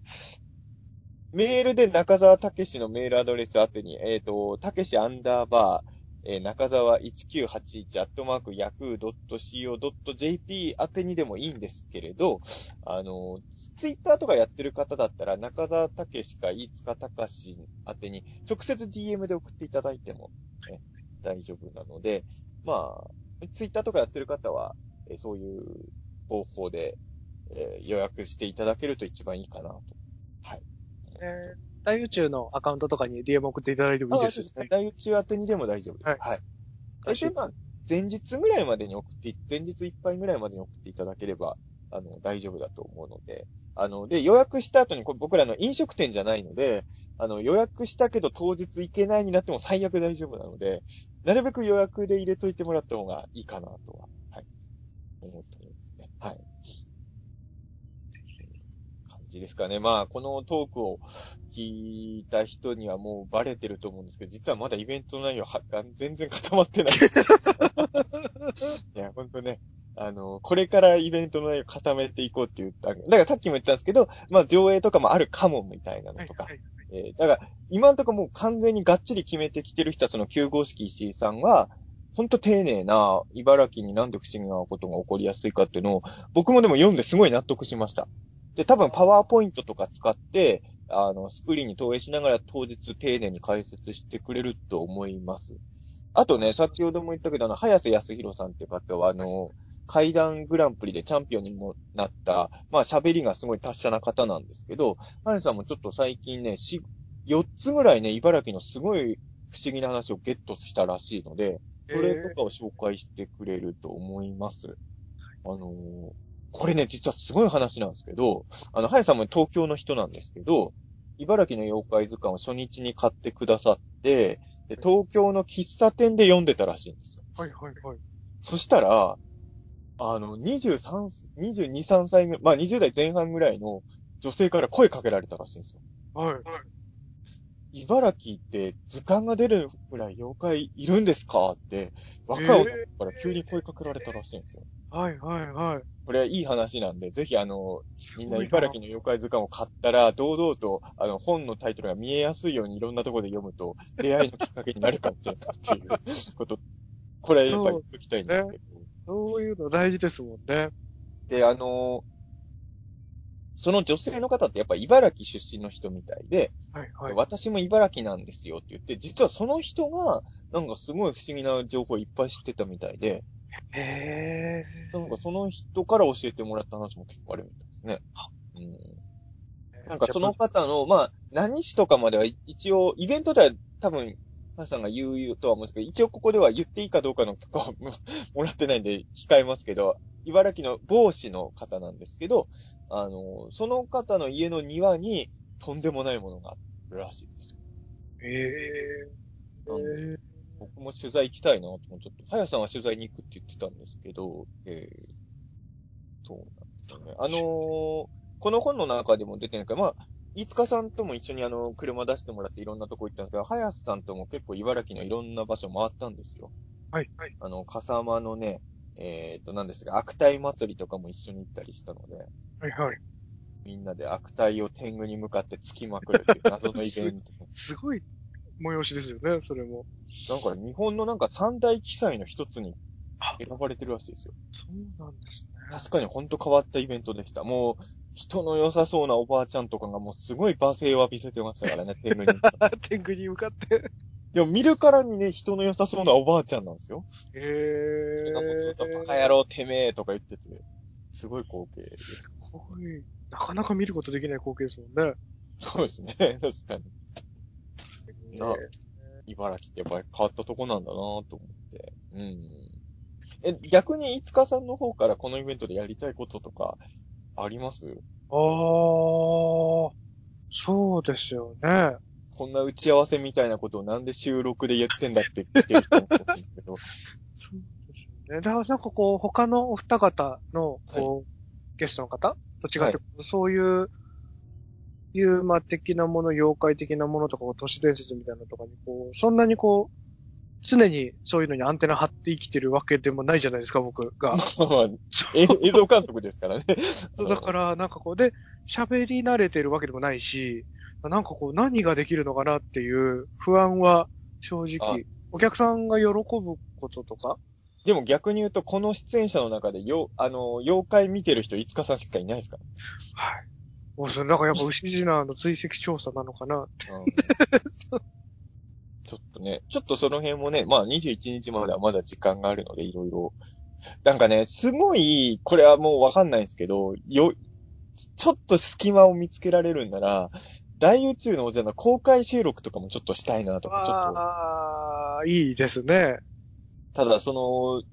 メールで中澤武史のメールアドレス宛てに、えっ、と、たけしアンダーバー、えー中澤1981アットマーク yahoo.co.jp 宛てにでもいいんですけれど、あの、ツイッターとかやってる方だったら、中澤武史か飯塚隆宛てに直接 DM で送っていただいても、ね、大丈夫なので、まあ、ツイッターとかやってる方は、えーそういう方法で、えー予約していただけると一番いいかなと。はい。えー大宇宙のアカウントとかに DM 送っていただいてもいいですよね。来宇宙宛てにでも大丈夫です。はいはい。大体まあ、前日ぐらいまでに送って、前日いっぱいぐらいまでに送っていただければ、あの、大丈夫だと思うので、あの、で、予約した後に、これ僕らの飲食店じゃないので、あの、予約したけど当日行けないになっても最悪大丈夫なので、なるべく予約で入れといてもらった方がいいかなとは、はい、思っておりますね。はい。感じですかね。まあ、このトークを聞いた人にはもうバレてると思うんですけど、実はまだイベントの内容は全然固まってない。いや、ほんとね。あの、これからイベントの内容固めていこうって言った。だからさっきも言ったんですけど、まあ上映とかもあるかもみたいなのとか。はいはいはい、えー、だから、今んとこもう完全にがっちり決めてきてる人はその9号式石井さんは、ほんと丁寧な茨城になんで不思議なことが起こりやすいかっていうのを、僕もでも読んですごい納得しました。で、多分パワーポイントとか使って、あの、スクリーンに投影しながら当日丁寧に解説してくれると思います。あとね、先ほども言ったけど、あの、早瀬康弘さんっていう方は、あの、階段グランプリでチャンピオンにもなった、まあ喋りがすごい達者な方なんですけど、早瀬さんもちょっと最近ね、4、4つぐらいね、茨城のすごい不思議な話をゲットしたらしいので、それとかを紹介してくれると思います。あのー、これね、実はすごい話なんですけど、あの、はやさんも東京の人なんですけど、茨城の妖怪図鑑を初日に買ってくださって、で、東京の喫茶店で読んでたらしいんですよ。はいはいはい。そしたら、あの、23、22、3歳ぐらい、まあ20代前半ぐらいの女性から声かけられたらしいんですよ。はい。茨城って図鑑が出るぐらい妖怪いるんですか？って、若い男から急に声かけられたらしいんですよ。はいはいはい。これはいい話なんで、ぜひあの、みんな茨城の妖怪図鑑を買ったら、堂々と、あの、本のタイトルが見えやすいようにいろんなところで読むと、出会いのきっかけになるかもしれないっていうこと、これやっぱり言っときたいんですけど。そういうの大事ですもんね。で、あのその女性の方ってやっぱ茨城出身の人みたいで、はいはい、私も茨城なんですよって言って、実はその人が、なんかすごい不思議な情報いっぱい知ってたみたいで、へー。なんかその人から教えてもらった話も結構あるみたいですね。うん。なんかその方の、まあ、何市とかまでは一応、イベントでは多分、ハさんが言うとは思うんですけど、一応ここでは言っていいかどうかの許可をもらってないんで控えますけど、茨城の帽子の方なんですけど、あの、その方の家の庭にとんでもないものがあるらしいですよ。へえー。僕も取材行きたいなと思って、ちょっと、さやさんは取材に行くって言ってたんですけど、えー、そうなんですよね。あのー、この本の中でも出てないから、まあ、飯塚さんとも一緒にあの、車出してもらっていろんなとこ行ったんですけど、早瀬さんとも結構茨城のいろんな場所回ったんですよ。はい、はい。あの、笠間のね、えっ、ー、と、なんですが、悪態祭りとかも一緒に行ったりしたので、はいはい。みんなで悪態を天狗に向かって突きまくるっていう謎のイベントす。すごい催しですよね、それも。なんか日本のなんか三大記載の一つに選ばれてるらしいですよ。そうなんですね。確かにほんと変わったイベントでした。もう、人の良さそうなおばあちゃんとかがもうすごい罵声を浴びせてましたからね、天狗に。天狗に向かって。でも見るからにね、人の良さそうなおばあちゃんなんですよ。へぇー。人がもうずっとバカ野郎てめえとか言ってて、すごい光景です。すごい。なかなか見ることできない光景ですもんね。そうですね、確かに。な、茨城ってやっぱり変わったとこなんだなと思って。うん。え、逆に、いつかさんの方からこのイベントでやりたいこととか、あります？あー、そうですよね。こんな打ち合わせみたいなことをなんで収録で言ってんだって言ってる人もいるけど。そうですよね。だからなんかこう、他のお二方の、こう、はい、ゲストの方と違って、はい、そういう、ユーマ的なもの、妖怪的なものとか、都市伝説みたいなのとかに、こう、そんなにこう、常にそういうのにアンテナ張って生きてるわけでもないじゃないですか、僕が。まあ、映像監督ですからね。だから、なんかこう、で、喋り慣れてるわけでもないし、なんかこう、何ができるのかなっていう不安は正直、お客さんが喜ぶこととか？でも逆に言うと、この出演者の中で、よ、あの、妖怪見てる人、いつかさんしかいないですか？はい。もうそれ、なんかやっぱ牛ジナの追跡調査なのかなって。うん ちょっとね、ちょっとその辺もね、まあ21日まではまだ時間があるので、いろいろ。なんかね、すごい、これはもうわかんないんですけど、よ、ちょっと隙間を見つけられるんなら、大宇宙のおじゃの公開収録とかもちょっとしたいなとか、ちょっと。ああ、いいですね。ただ、その、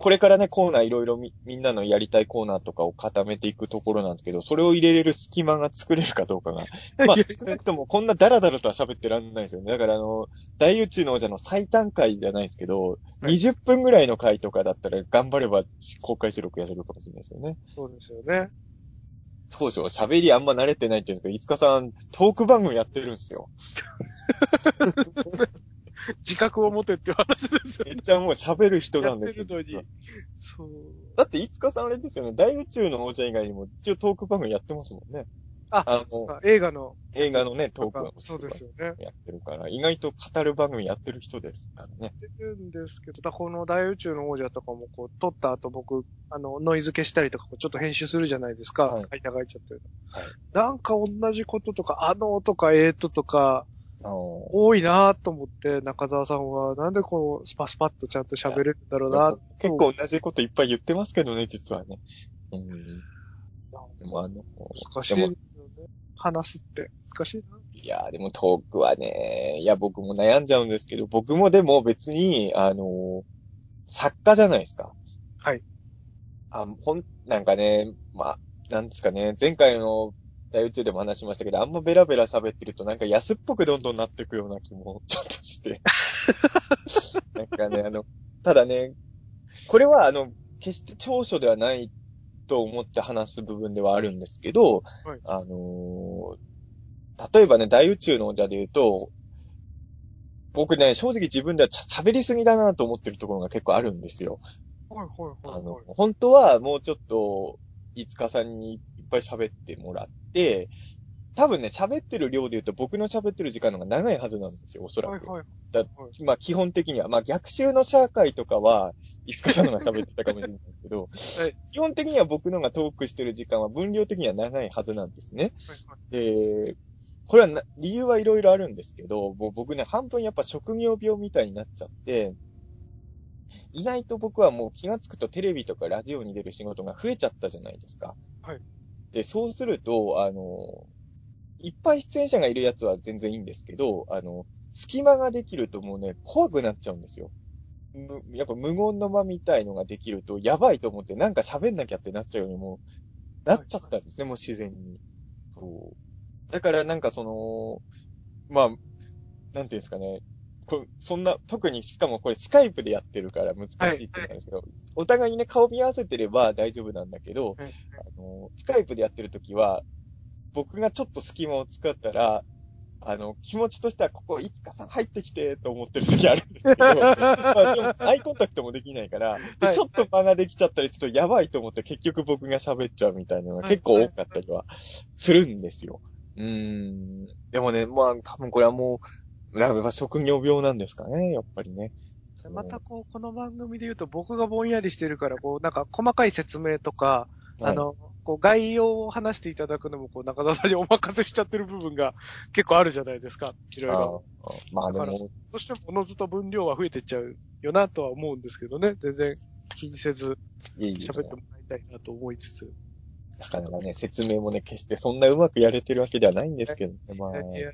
これからね、コーナーいろいろみみんなのやりたいコーナーとかを固めていくところなんですけど、それを入れれる隙間が作れるかどうかが。まあ、少なくともこんなダラダラとは喋ってらんないですよね。だからあの、大宇宙の王者の最短回じゃないですけど、はい20分ぐらいの回とかだったら頑張れば公開収録やれるかもしれないですよね。そうですよね。そうでしょ、喋りあんま慣れてないって言うんですけど、いつかさん、トーク番組やってるんですよ。自覚を持てって話ですよめねっ。ちゃもう喋る人やなんですよ。そう。だって、いつかさんあれですよね、大宇宙の王者以外にも一応トーク番組やってますもんね。あ、あのそうか映画の。映画のね、トークそうですよね。やってるから、意外と語る番組やってる人ですからね。やってるんですけど、だこの大宇宙の王者とかも、こう、撮った後僕、あの、ノイズ消したりとか、ちょっと編集するじゃないですか。はい間が空いちゃってるはいなんか同じこととか、あのとか、えーととか、多いなと思って、中澤さんは、なんでこう、スパスパッとちゃんと喋れるんだろうな結構同じこといっぱい言ってますけどね、実はね。うん。でもあの、難しいですよね。話すって難しいな。いやーでもトークはね、いや僕も悩んじゃうんですけど、僕もでも別に、あの、作家じゃないですか。はい。あ、ほん、なんかね、まあ、なんですかね、前回の大宇宙でも話しましたけど、あんまベラベラ喋ってるとなんか安っぽくどんどんなっていくような気も ちょっとして。なんかね、あの、ただね、これはあの、決して長所ではないと思って話す部分ではあるんですけど、はいあのー例えばね、大宇宙の王者で言うと、僕ね、正直自分では喋りすぎだなと思ってるところが結構あるんですよ。はいはいあのはいはい。、本当はもうちょっと、いつかさんにぱい喋ってもらって、多分ね、喋ってる量で言うと僕の喋ってる時間の方が長いはずなんですよ、おそらく。はいはい。だまあ基本的には。まあ逆襲の社会とかは、いつかさんのが喋ってたかもしれないけど、はい基本的には僕のがトークしてる時間は分量的には長いはずなんですね。はいで、これはな理由はいろいろあるんですけど、もう僕ね、半分やっぱ職業病みたいになっちゃって、意外と僕はもう気がつくとテレビとかラジオに出る仕事が増えちゃったじゃないですか。はい。で、そうすると、あの、いっぱい出演者がいるやつは全然いいんですけど、あの、隙間ができるともうね、怖くなっちゃうんですよ。むやっぱ無言の間みたいのができると、やばいと思ってなんか喋んなきゃってなっちゃうようにもう、なっちゃったんですね、もう自然に。そう。だからなんかその、まあ、なんていうんですかね。こそんな、特にしかもこれスカイプでやってるから難しいってなんですけど、お互いにね、顔見合わせてれば大丈夫なんだけど、はいあの、スカイプでやってるときは、僕がちょっと隙間を使ったら、あの、気持ちとしては、ここ、いつかさん入ってきて、と思ってる時あるんですけど、まあ、でも、アイコンタクトもできないから、ではい。ちょっと間ができちゃったりすると、やばいと思って結局僕が喋っちゃうみたいなのがはい。結構多かったりはするんですよ。うーん。でもね、まあ、多分これはもう、やっぱ職業病なんですかね、やっぱりね。またこう、この番組で言うと僕がぼんやりしてるから、こう、なんか細かい説明とか、はいあの、こう、概要を話していただくのも、こう、中田さんに お任せしちゃってる部分が結構あるじゃないですか。いろいろ。ああまあでも、どうしてもおのずと分量は増えてっちゃうよなとは思うんですけどね。全然気にせずいい喋ってもらいたいなと思いつつ。なかなかね、説明もね、決してそんなうまくやれてるわけではないんですけどね。まあ、いや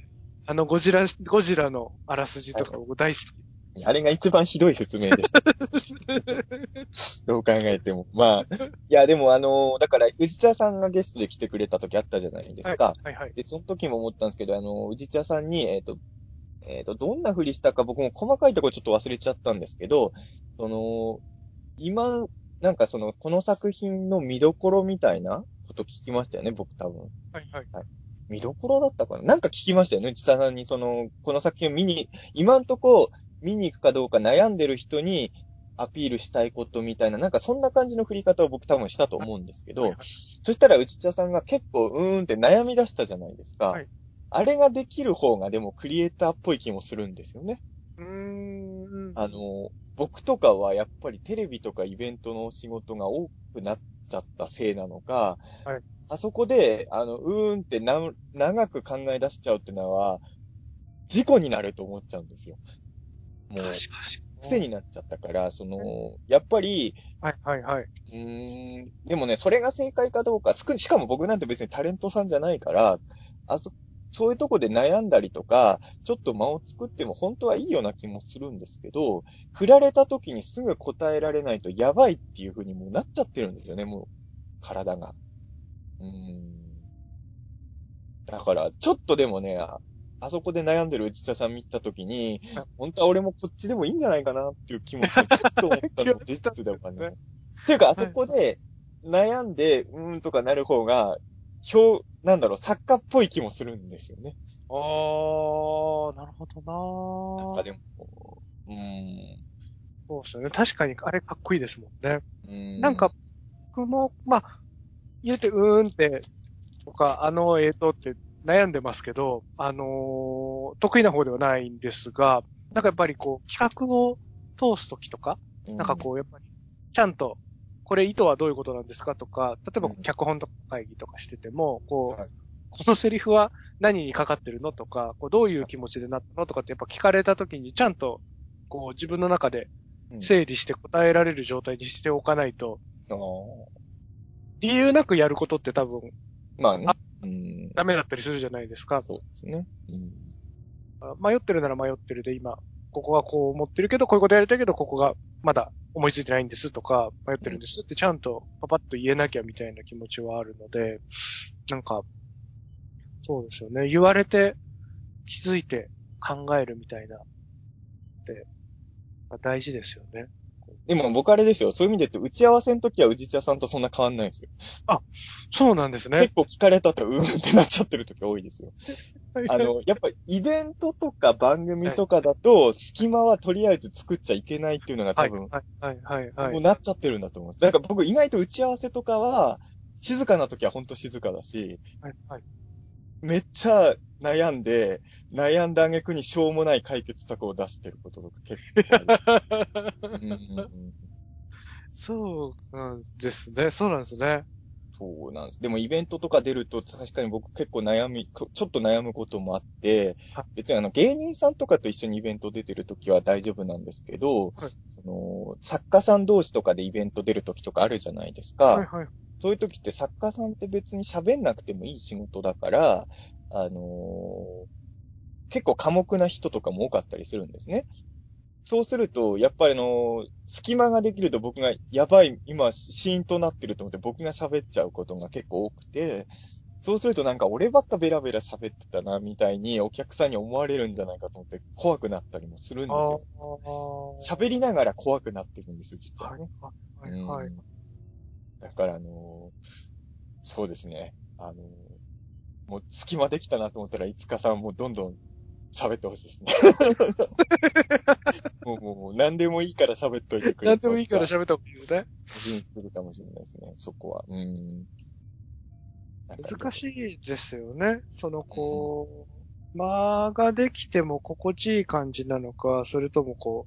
あの、ゴジラ、ゴジラのあらすじとか僕大好き。あれが一番ひどい説明でした。どう考えても。まあ、いや、でもあのだから、宇治茶さんがゲストで来てくれた時あったじゃないですか。はいはい。で、その時も思ったんですけど、あの、宇治茶さんに、えっ、と、えっ、と、どんなふりしたか僕も細かいところちょっと忘れちゃったんですけど、その、今、なんかその、この作品の見どころみたいなこと聞きましたよね、僕多分。はいはい。見どころだったかな？なんか聞きましたよね、内田さんに、その、この作品を見に、今んとこ見に行くかどうか悩んでる人にアピールしたいことみたいな、なんかそんな感じの振り方を僕多分したと思うんですけど、はいはいそしたら内田さんが結構うーんって悩み出したじゃないですか。はいあれができる方がでもクリエイターっぽい気もするんですよね。うーん。あの、僕とかはやっぱりテレビとかイベントの仕事が多くなっちゃったせいなのか、はいあそこで、あの、うーんってな、長く考え出しちゃうっていうのは、事故になると思っちゃうんですよ。もう、癖になっちゃったから、その、やっぱり、はいはいはい。うーん、でもね、それが正解かどうか、しかも僕なんて別にタレントさんじゃないから、あそ、そういうとこで悩んだりとか、ちょっと間を作っても本当はいいような気もするんですけど、振られた時にすぐ答えられないとやばいっていう風にもうなっちゃってるんですよね、もう、体が。うーん。だから、ちょっとでもね、ああそこで悩んでる内田さん見た時にはい、本当は俺もこっちでもいいんじゃないかなっていう気持ちがちょっと思ったの も事実でわかります。っていうか、あそこで悩んで、うーんとかなる方が、表、なんだろう、作家っぽい気もするんですよね。あー、なるほどななんかでも、うーん。そうですよね。確かにあれかっこいいですもんね。うーんなんか、僕も、まあ、言うて、うーんって、とか、あの、えーとって悩んでますけど、あのー得意な方ではないんですが、なんかやっぱりこう、企画を通すときとか、なんかこう、やっぱり、ちゃんと、これ意図はどういうことなんですかとか、例えばうん。脚本とか会議とかしてても、こう、はい。このセリフは何にかかってるのとか、こうどういう気持ちでなったのとかってやっぱ聞かれたときにちゃんと、こう自分の中でうん。整理して答えられる状態にしておかないと、理由なくやることって多分まあねあ。うん。ダメだったりするじゃないですか。そうですね。うんあ迷ってるなら迷ってるで今、ここはこう思ってるけど、こういうことやりたいけど、ここがまだ思いついてないんですとか、迷ってるんですってちゃんとパパッと言えなきゃみたいな気持ちはあるので、なんか、そうですよね。言われて気づいて考えるみたいな、って、まあ大事ですよね。でも僕あれですよ。そういう意味で言うと、打ち合わせの時は宇治茶さんとそんな変わんないんですよ。そうなんですね結。構聞かれたと、うーんってなっちゃってる時多いですよ。あの、やっぱイベントとか番組とかだと、隙間はとりあえず作っちゃいけないっていうのがはい、多分、はい、はい、はい、はい。もうなっちゃってるんだと思うんです。だから僕意外と打ち合わせとかは、静かな時はほんと静かだし、はい、はい。めっちゃ悩んで、悩んだ挙句にしょうもない解決策を出してることとか結構。う そうなんですね。そうなんですね。そうなんです。でもイベントとか出ると確かに僕結構悩み、こちょっと悩むこともあってはい、別にあの芸人さんとかと一緒にイベント出てるときは大丈夫なんですけど、はいその作家さん同士とかでイベント出るときとかあるじゃないですか。はい、はい。そういうときって作家さんって別に喋んなくてもいい仕事だから、あのー結構寡黙な人とかも多かったりするんですね。そうすると、やっぱりあのー隙間ができると僕が、やばい、今、シーンとなってると思って僕が喋っちゃうことが結構多くて、そうするとなんか俺ばっかベラベラ喋ってたな、みたいにお客さんに思われるんじゃないかと思って怖くなったりもするんですあよ。あ。喋りながら怖くなってるんですよ、実ははいね。、はい、はい。うんだから、あのーそうですね。あのーもう隙間できたなと思ったら、いつかさんもうどんどん喋ってほしいですね。もう、もう、もう、何でもいいから喋っといてくれ。何でもいいから喋った方がいいですね。信じてるかもしれないですね、そこは。うん。難い。しいですよね。その、こう、間ができても心地いい感じなのか、それともこ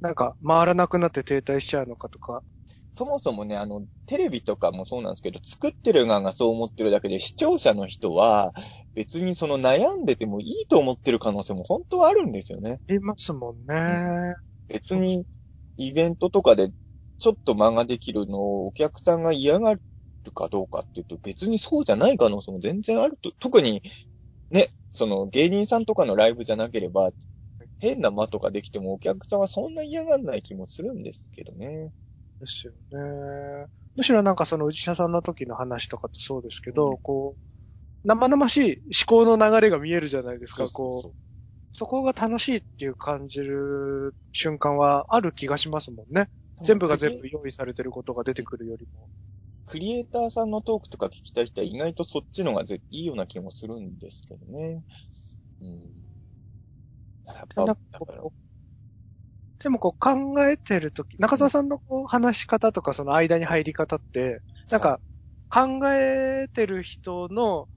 う、なんか回らなくなって停滞しちゃうのかとか。そもそもね、あの、テレビとかもそうなんですけど、作ってる側がそう思ってるだけで、視聴者の人は、別にその悩んでてもいいと思ってる可能性も本当はあるんですよね。ありますもんね。別に、イベントとかで、ちょっと間ができるのをお客さんが嫌がるかどうかっていうと、別にそうじゃない可能性も全然あると。特に、ね、その芸人さんとかのライブじゃなければ、変な間とかできてもお客さんはそんな嫌がらない気もするんですけどね。ですよね。むしろなんかその内社さんの時の話とかってそうですけど、うんこう、生々しい思考の流れが見えるじゃないですか、こう。そこが楽しいっていう感じる瞬間はある気がしますもんね。全部が全部用意されてることが出てくるよりも。クリエイターさんのトークとか聞きたい人は意外とそっちのがぜいいような気もするんですけどね。うん。やっぱ、だからでもこう考えてるとき、中澤さんのこう話し方とかその間に入り方って、なんか考えてる人の思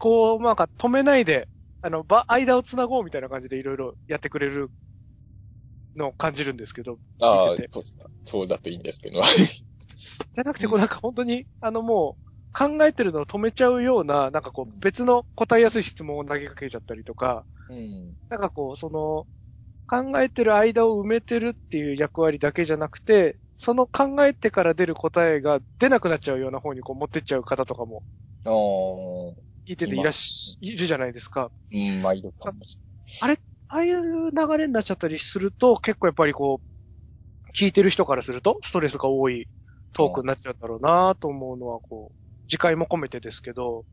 考をなんか止めないで、あの、ば、間を繋ごうみたいな感じでいろいろやってくれるのを感じるんですけど、ああそう。そうだといいんですけど。じゃなくてこうなんか本当に、あのもう、考えてるのを止めちゃうような、なんかこう別の答えやすい質問を投げかけちゃったりとか、うん。なんかこう、その、考えてる間を埋めてるっていう役割だけじゃなくて、その考えてから出る答えが出なくなっちゃうような方にこう持ってっちゃう方とかもいてていらっし、いるじゃないですか。うん、まあ、いるかもしれない。ああいう流れになっちゃったりすると、結構やっぱりこう、聞いてる人からすると、ストレスが多いトークになっちゃうんだろうなと思うのは、こう、次回も込めてですけど、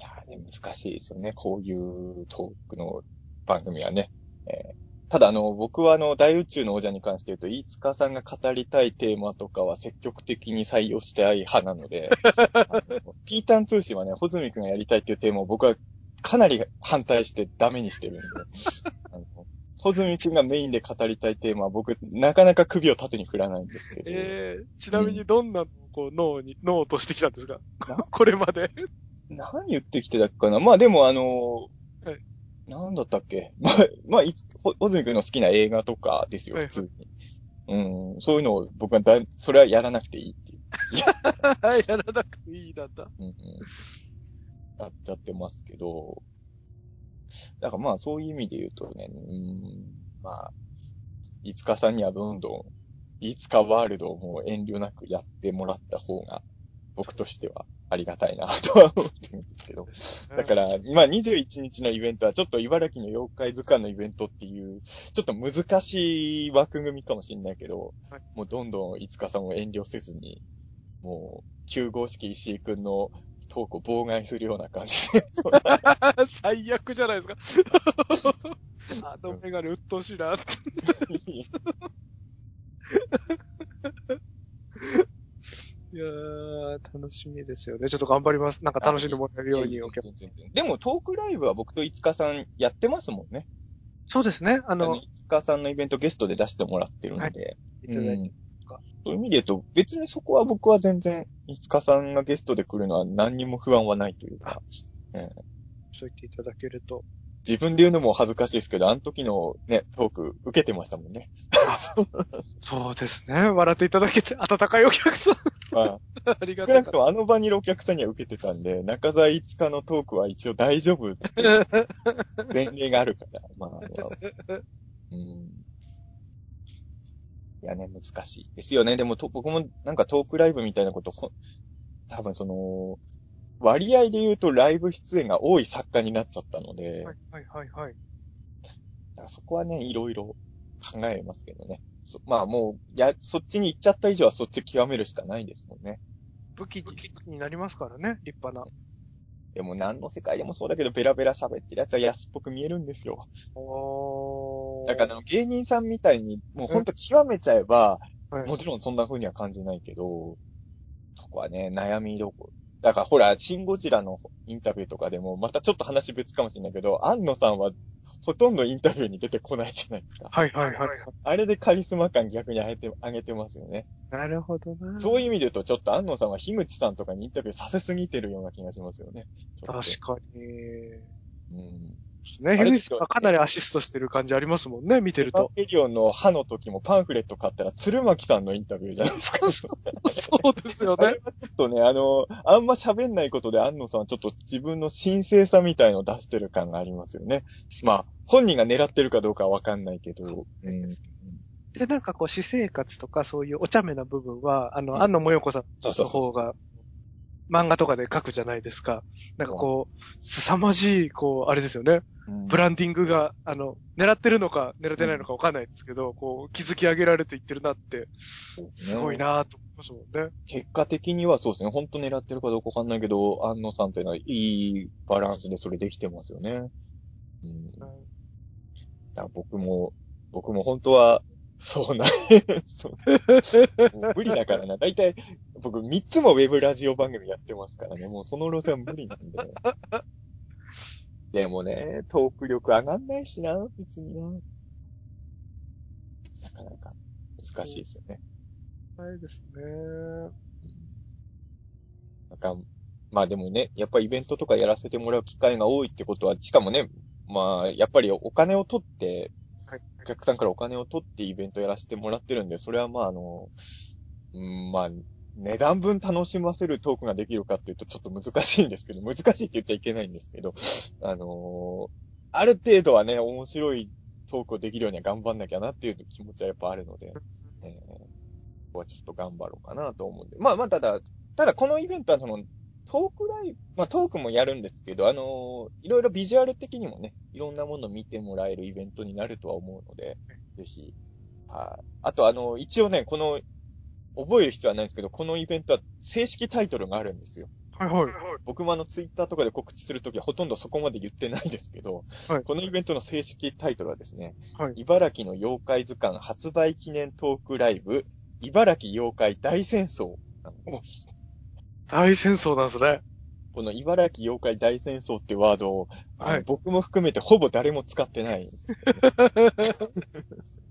いやーね、難しいですよね。こういうトークの番組はね。えーただ、あの、僕はあの、大宇宙の王者に関して言うと、飯塚さんが語りたいテーマとかは積極的に採用してい派なので、あのピータン通信はね、穂積くんがやりたいっていうテーマを僕はかなり反対してダメにしてるんで、あの穂積くんがメインで語りたいテーマは僕、なかなか首を縦に振らないんですけど、えー、ちなみにどんなこう脳に、脳としてきたんですか？これまで。何言ってきてたかな？まあでもあのはいなんだったっけ？まあ、まあ、いつ、ほ、ほずみくんの好きな映画とかですよ、はい普通に。うん、そういうのを僕はだい、それはやらなくていいっていう。はい、やらなくていいなんだ。うんうん、やっちゃってますけど、だからまあそういう意味で言うとね、うん、まあ、いつかさんにはどんどん、いつかワールドをもう遠慮なくやってもらった方が、僕としてはありがたいなとは思ってるんですけど。だから、まあ21日のイベントはちょっと茨城の妖怪図鑑のイベントっていう、ちょっと難しい枠組みかもしれないけど、はいもうどんどんいつかさんを遠慮せずに、もう、9号式石井くんのトークを妨害するような感じで、最悪じゃないですか。あのメガネ鬱陶しいな。いやー、楽しみですよね。ちょっと頑張ります。なんか楽しんでもらえるようにお客全然全然でもトークライブは僕といつかさんやってますもんね。そうですね。ああの、の、いつかさんのイベントゲストで出してもらってるので、いただいて。うんそういう意味で言うと、別にそこは僕は全然、いつかさんがゲストで来るのは何にも不安はないというか、そう言っていただけると。自分で言うのも恥ずかしいですけど、あの時のね、トーク受けてましたもんね。そうですね。笑っていただけて、温かいお客さん。まあ、ありが少なくともあの場にいるお客さんには受けてたんで、中澤いつかのトークは一応大丈夫、前例があるから、まあ、まあうん。いやね、難しいですよね。でもと、僕もなんかトークライブみたいなこと、こ多分その、割合で言うとライブ出演が多い作家になっちゃったので、はいはいはいはい。だからそこはね、いろいろ考えますけどね。そまあもう、や、そっちに行っちゃった以上はそっち極めるしかないですもんね。武器にになりますからね、立派な。でも何の世界でもそうだけど、ベラベラ喋ってるやつは安っぽく見えるんですよ。おだから芸人さんみたいに、もうほんと極めちゃえば、はいもちろんそんな風には感じないけど、そこはね、悩みどころ。だからほら、シン・ゴジラのインタビューとかでも、またちょっと話別かもしれないけど、安野さんはほとんどインタビューに出てこないじゃないですか。はいはいはい。あれでカリスマ感逆に上げて、上げてますよね。なるほどな。そういう意味で言うと、ちょっと安野さんは樋口さんとかにインタビューさせすぎてるような気がしますよね。確かに。うん。ね、あれ樋口さんはかなりアシストしてる感じありますもんね、見てると。エヴァンゲリオンの歯の時もパンフレット買ったら、鶴巻さんのインタビューじゃないですか。そうですよねあれ。はちょっとね、あの、あんま喋んないことで安野さんはちょっと自分の神聖さみたいのを出してる感がありますよね。まあ、本人が狙ってるかどうかはわかんないけど。うん。で、なんかこう、私生活とかそういうお茶目な部分は、あの、うん安野もよこさんの方が、漫画とかで書くじゃないですか。なんかこう、凄まじい、こう、あれですよね。うんブランディングが、あの、狙ってるのか狙ってないのかわかんないですけど、こう、築き上げられていってるなって、すごいなぁと思いますもんね。結果的にはそうですね、本当狙ってるかどうかわかんないけど、安野さんっていうのはいいバランスでそれできてますよね。うん。だ僕も、僕も本当は、そうな、そう。もう無理だからな。だいたい、僕3つもウェブラジオ番組やってますからね。もうその路線は無理なんで。でもね、トーク力上がんないしな、別にな。なかなか難しいですよね。ないですね。なんか、まあでもね、やっぱりイベントとかやらせてもらう機会が多いってことは、しかもね、まあ、やっぱりお金を取って、はい。お客さんからお金を取ってイベントやらせてもらってるんで、それはまああの、うん、まあ、値段分楽しませるトークができるかっていうとちょっと難しいんですけど、難しいって言っちゃいけないんですけど、あのーある程度はね、面白いトークをできるようには頑張んなきゃなっていう気持ちはやっぱあるので、えーここはちょっと頑張ろうかなと思うんで。まあまあ、ただ、ただこのイベントはその、トークライブ、まあトークもやるんですけど、あのいろいろビジュアル的にもね、いろんなものを見てもらえるイベントになるとは思うので、ぜひ、はい。あと、あの、一応ね、この、覚える必要はないんですけど、このイベントは正式タイトルがあるんですよ。はいはい。僕もあの、ツイッターとかで告知するときはほとんどそこまで言ってないですけど、はいこのイベントの正式タイトルはですね、はい。茨城の妖怪図鑑発売記念トークライブ、茨城妖怪大戦争。大戦争なんですね。この茨城妖怪大戦争ってワードを、はい僕も含めてほぼ誰も使ってない。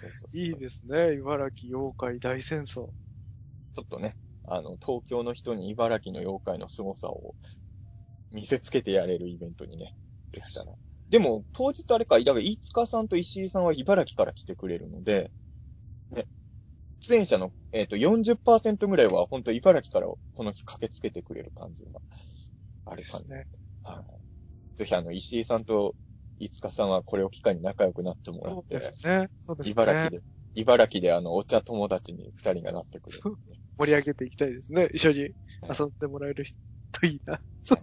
そうそういいですね。茨城妖怪大戦争。ちょっとね、あの、東京の人に茨城の妖怪の凄さを見せつけてやれるイベントにね、できたら。でも、当日あれか、だから、飯塚さんと石井さんは茨城から来てくれるので、ね、出演者の、えっ、と、40%ぐらいは本当茨城からこの日駆けつけてくれる感じがある感じ。ね。はい。ぜひ、あの、石井さんと飯塚さんはこれを機会に仲良くなってもらそうって、ですね。そうですね。茨城で、茨城であの、お茶友達に二人がなってくれる、盛り上げていきたいですね。一緒に遊んでもらえる人いいな。そう。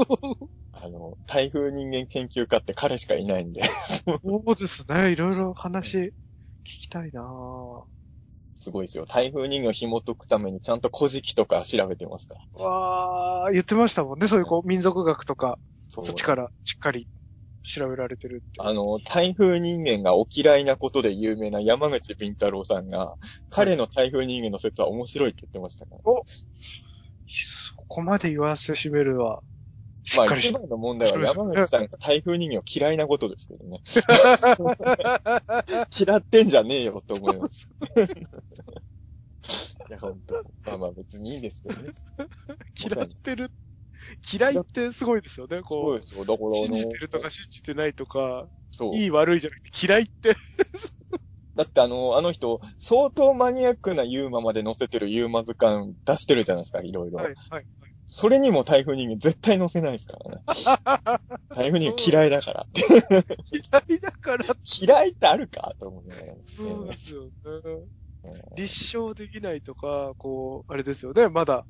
あの、台風人間研究家って彼しかいないんで、そうですね。いろいろ話聞きたいなぁ。すごいですよ。台風人間を紐解くためにちゃんと古事記とか調べてますから。わー、言ってましたもんね。そういうこう、民族学とか、そそっちからしっかり調べられてるって。あの、台風人間がお嫌いなことで有名な山口敏太郎さんが、彼の台風人間の説は面白いって言ってましたから。そこまで言わせしめるは、しまあ、一番の問題は山口さんが台風人間を嫌いなことですけどね。嫌ってんじゃねえよと思います。いや、本当まあまあ別にいいんですけどね。嫌ってる。嫌いってすごいですよね。そうこう、ですよ。だからあの、信じてるとか信じてないとか、そう。いい悪いじゃなくて嫌いって。だってあの、あの人、相当マニアックなユーマまで載せてるユーマ図鑑出してるじゃないですか、いろいろ。はい、はい。それにも台風人間絶対載せないですからね。台風人間嫌いだから。嫌いだから、嫌いってあるかと思うね。そうですよね。うん立証できないとか、こう、あれですよね。まだ、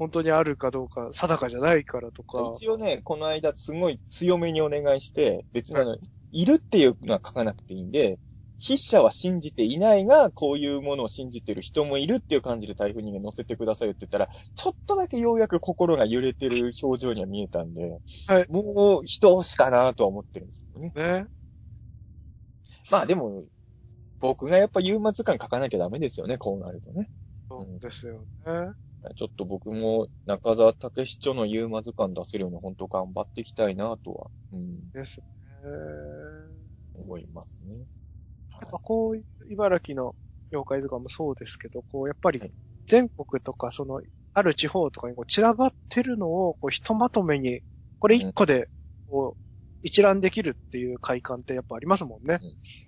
本当にあるかどうか定かじゃないからとか。一応ね、この間すごい強めにお願いして、別にあの、いるっていうのは書かなくていいんで、筆者は信じていないが、こういうものを信じてる人もいるっていう感じで台風人間載せてくださいよって言ったら、ちょっとだけようやく心が揺れてる表情には見えたんで、はいもう一押しかなとは思ってるんですけどね。ね。まあでも、僕がやっぱユーマ図鑑書かなきゃダメですよね、こうなるとね。そうですよね。ちょっと僕も中澤武史著のユーマ図鑑出せるように本当頑張っていきたいなとは、うん、ですね。思いますね。やっぱこう茨城の妖怪とかもそうですけど、こう、やっぱりはい全国とか、その、ある地方とかにこう散らばってるのを、こう、ひとまとめに、これ一個で、こう、一覧できるっていう快感ってやっぱありますもんね。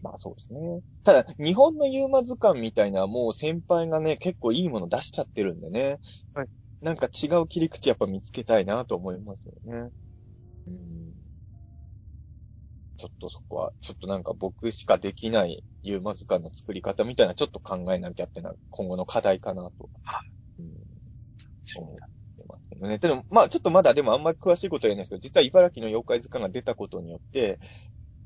まあそうですね。ただ、日本のユーマ図鑑みたいなもう先輩がね、結構いいもの出しちゃってるんでね。はい。なんか違う切り口やっぱ見つけたいなと思いますよね。うん。ちょっとそこは、ちょっとなんか僕しかできないユーマ図鑑の作り方みたいなちょっと考えなきゃってな、今後の課題かなと。はうん。思ってますけどね。でも、まあちょっとまだでもあんまり詳しいことは言えないですけど、実は茨城の妖怪図鑑が出たことによって、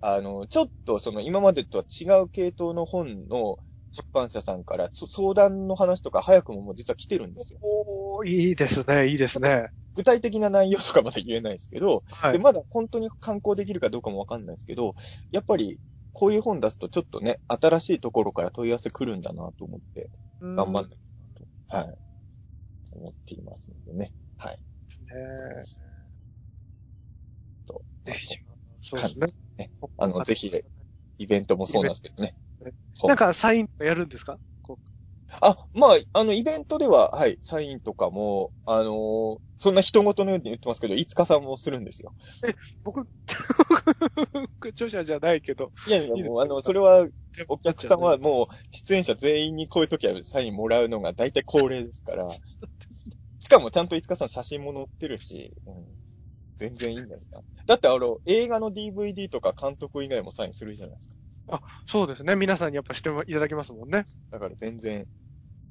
あの、ちょっとその今までとは違う系統の本の出版社さんからそ相談の話とか早くももう実は来てるんですよ。おー、いいですね、いいですね。具体的な内容とかまだ言えないですけど、で、はい。まだ本当に観光できるかどうかもわかんないですけど、やっぱりこういう本出すとちょっとね、新しいところから問い合わせ来るんだなと思って、頑張んなきゃなと、はい、思っていますのでね。はい。ねと、ぜひそうですね。ね。あのぜひイベントもそうなんですけどね。なんかサインやるんですか？こあ、まあ、あの、イベントでは、はい、サインとかも、あのーそんな人事のように言ってますけど、いつかさんもするんですよ。う僕、著者じゃないけど、いやいや、もう、あの、それは、お客さんはもう、出演者全員にこういう時はサインもらうのが大体恒例ですから、しかもちゃんといつかさん写真も載ってるし、うん、全然いいんじゃないですか。だってあの、映画の DVD とか監督以外もサインするじゃないですか。そうですね。皆さんにやっぱしていただきますもんね。だから全然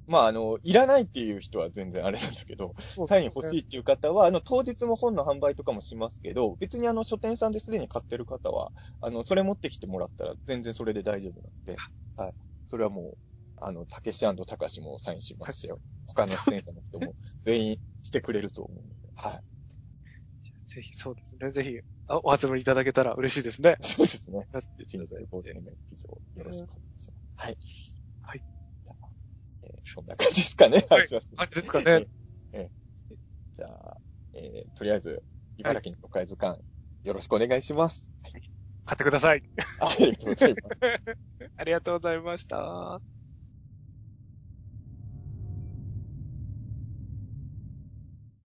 まあ、あの、いらないっていう人は全然あれなんですけど、サイン欲しいっていう方は、あの、当日も本の販売とかもしますけど、別にあの、書店さんですでに買ってる方は、あの、それ持ってきてもらったら全然それで大丈夫なんで、はい。それはもう、あの、たけしたかしもサインしますよ。他の出演者の人も 全員してくれると思うので、はい。ぜひ、そうですね。ぜひ、あお集まりいただけたら嬉しいですね。そうですね。人。材ボードの劇場、よろしくお願いします。はい。はい。えーそんな感じですかね。はいあれですかね。ええじゃあ、えーとりあえず、茨城の都会図鑑、よろしくお願いします。買ってください。ありがとうございます。ありがとうございました。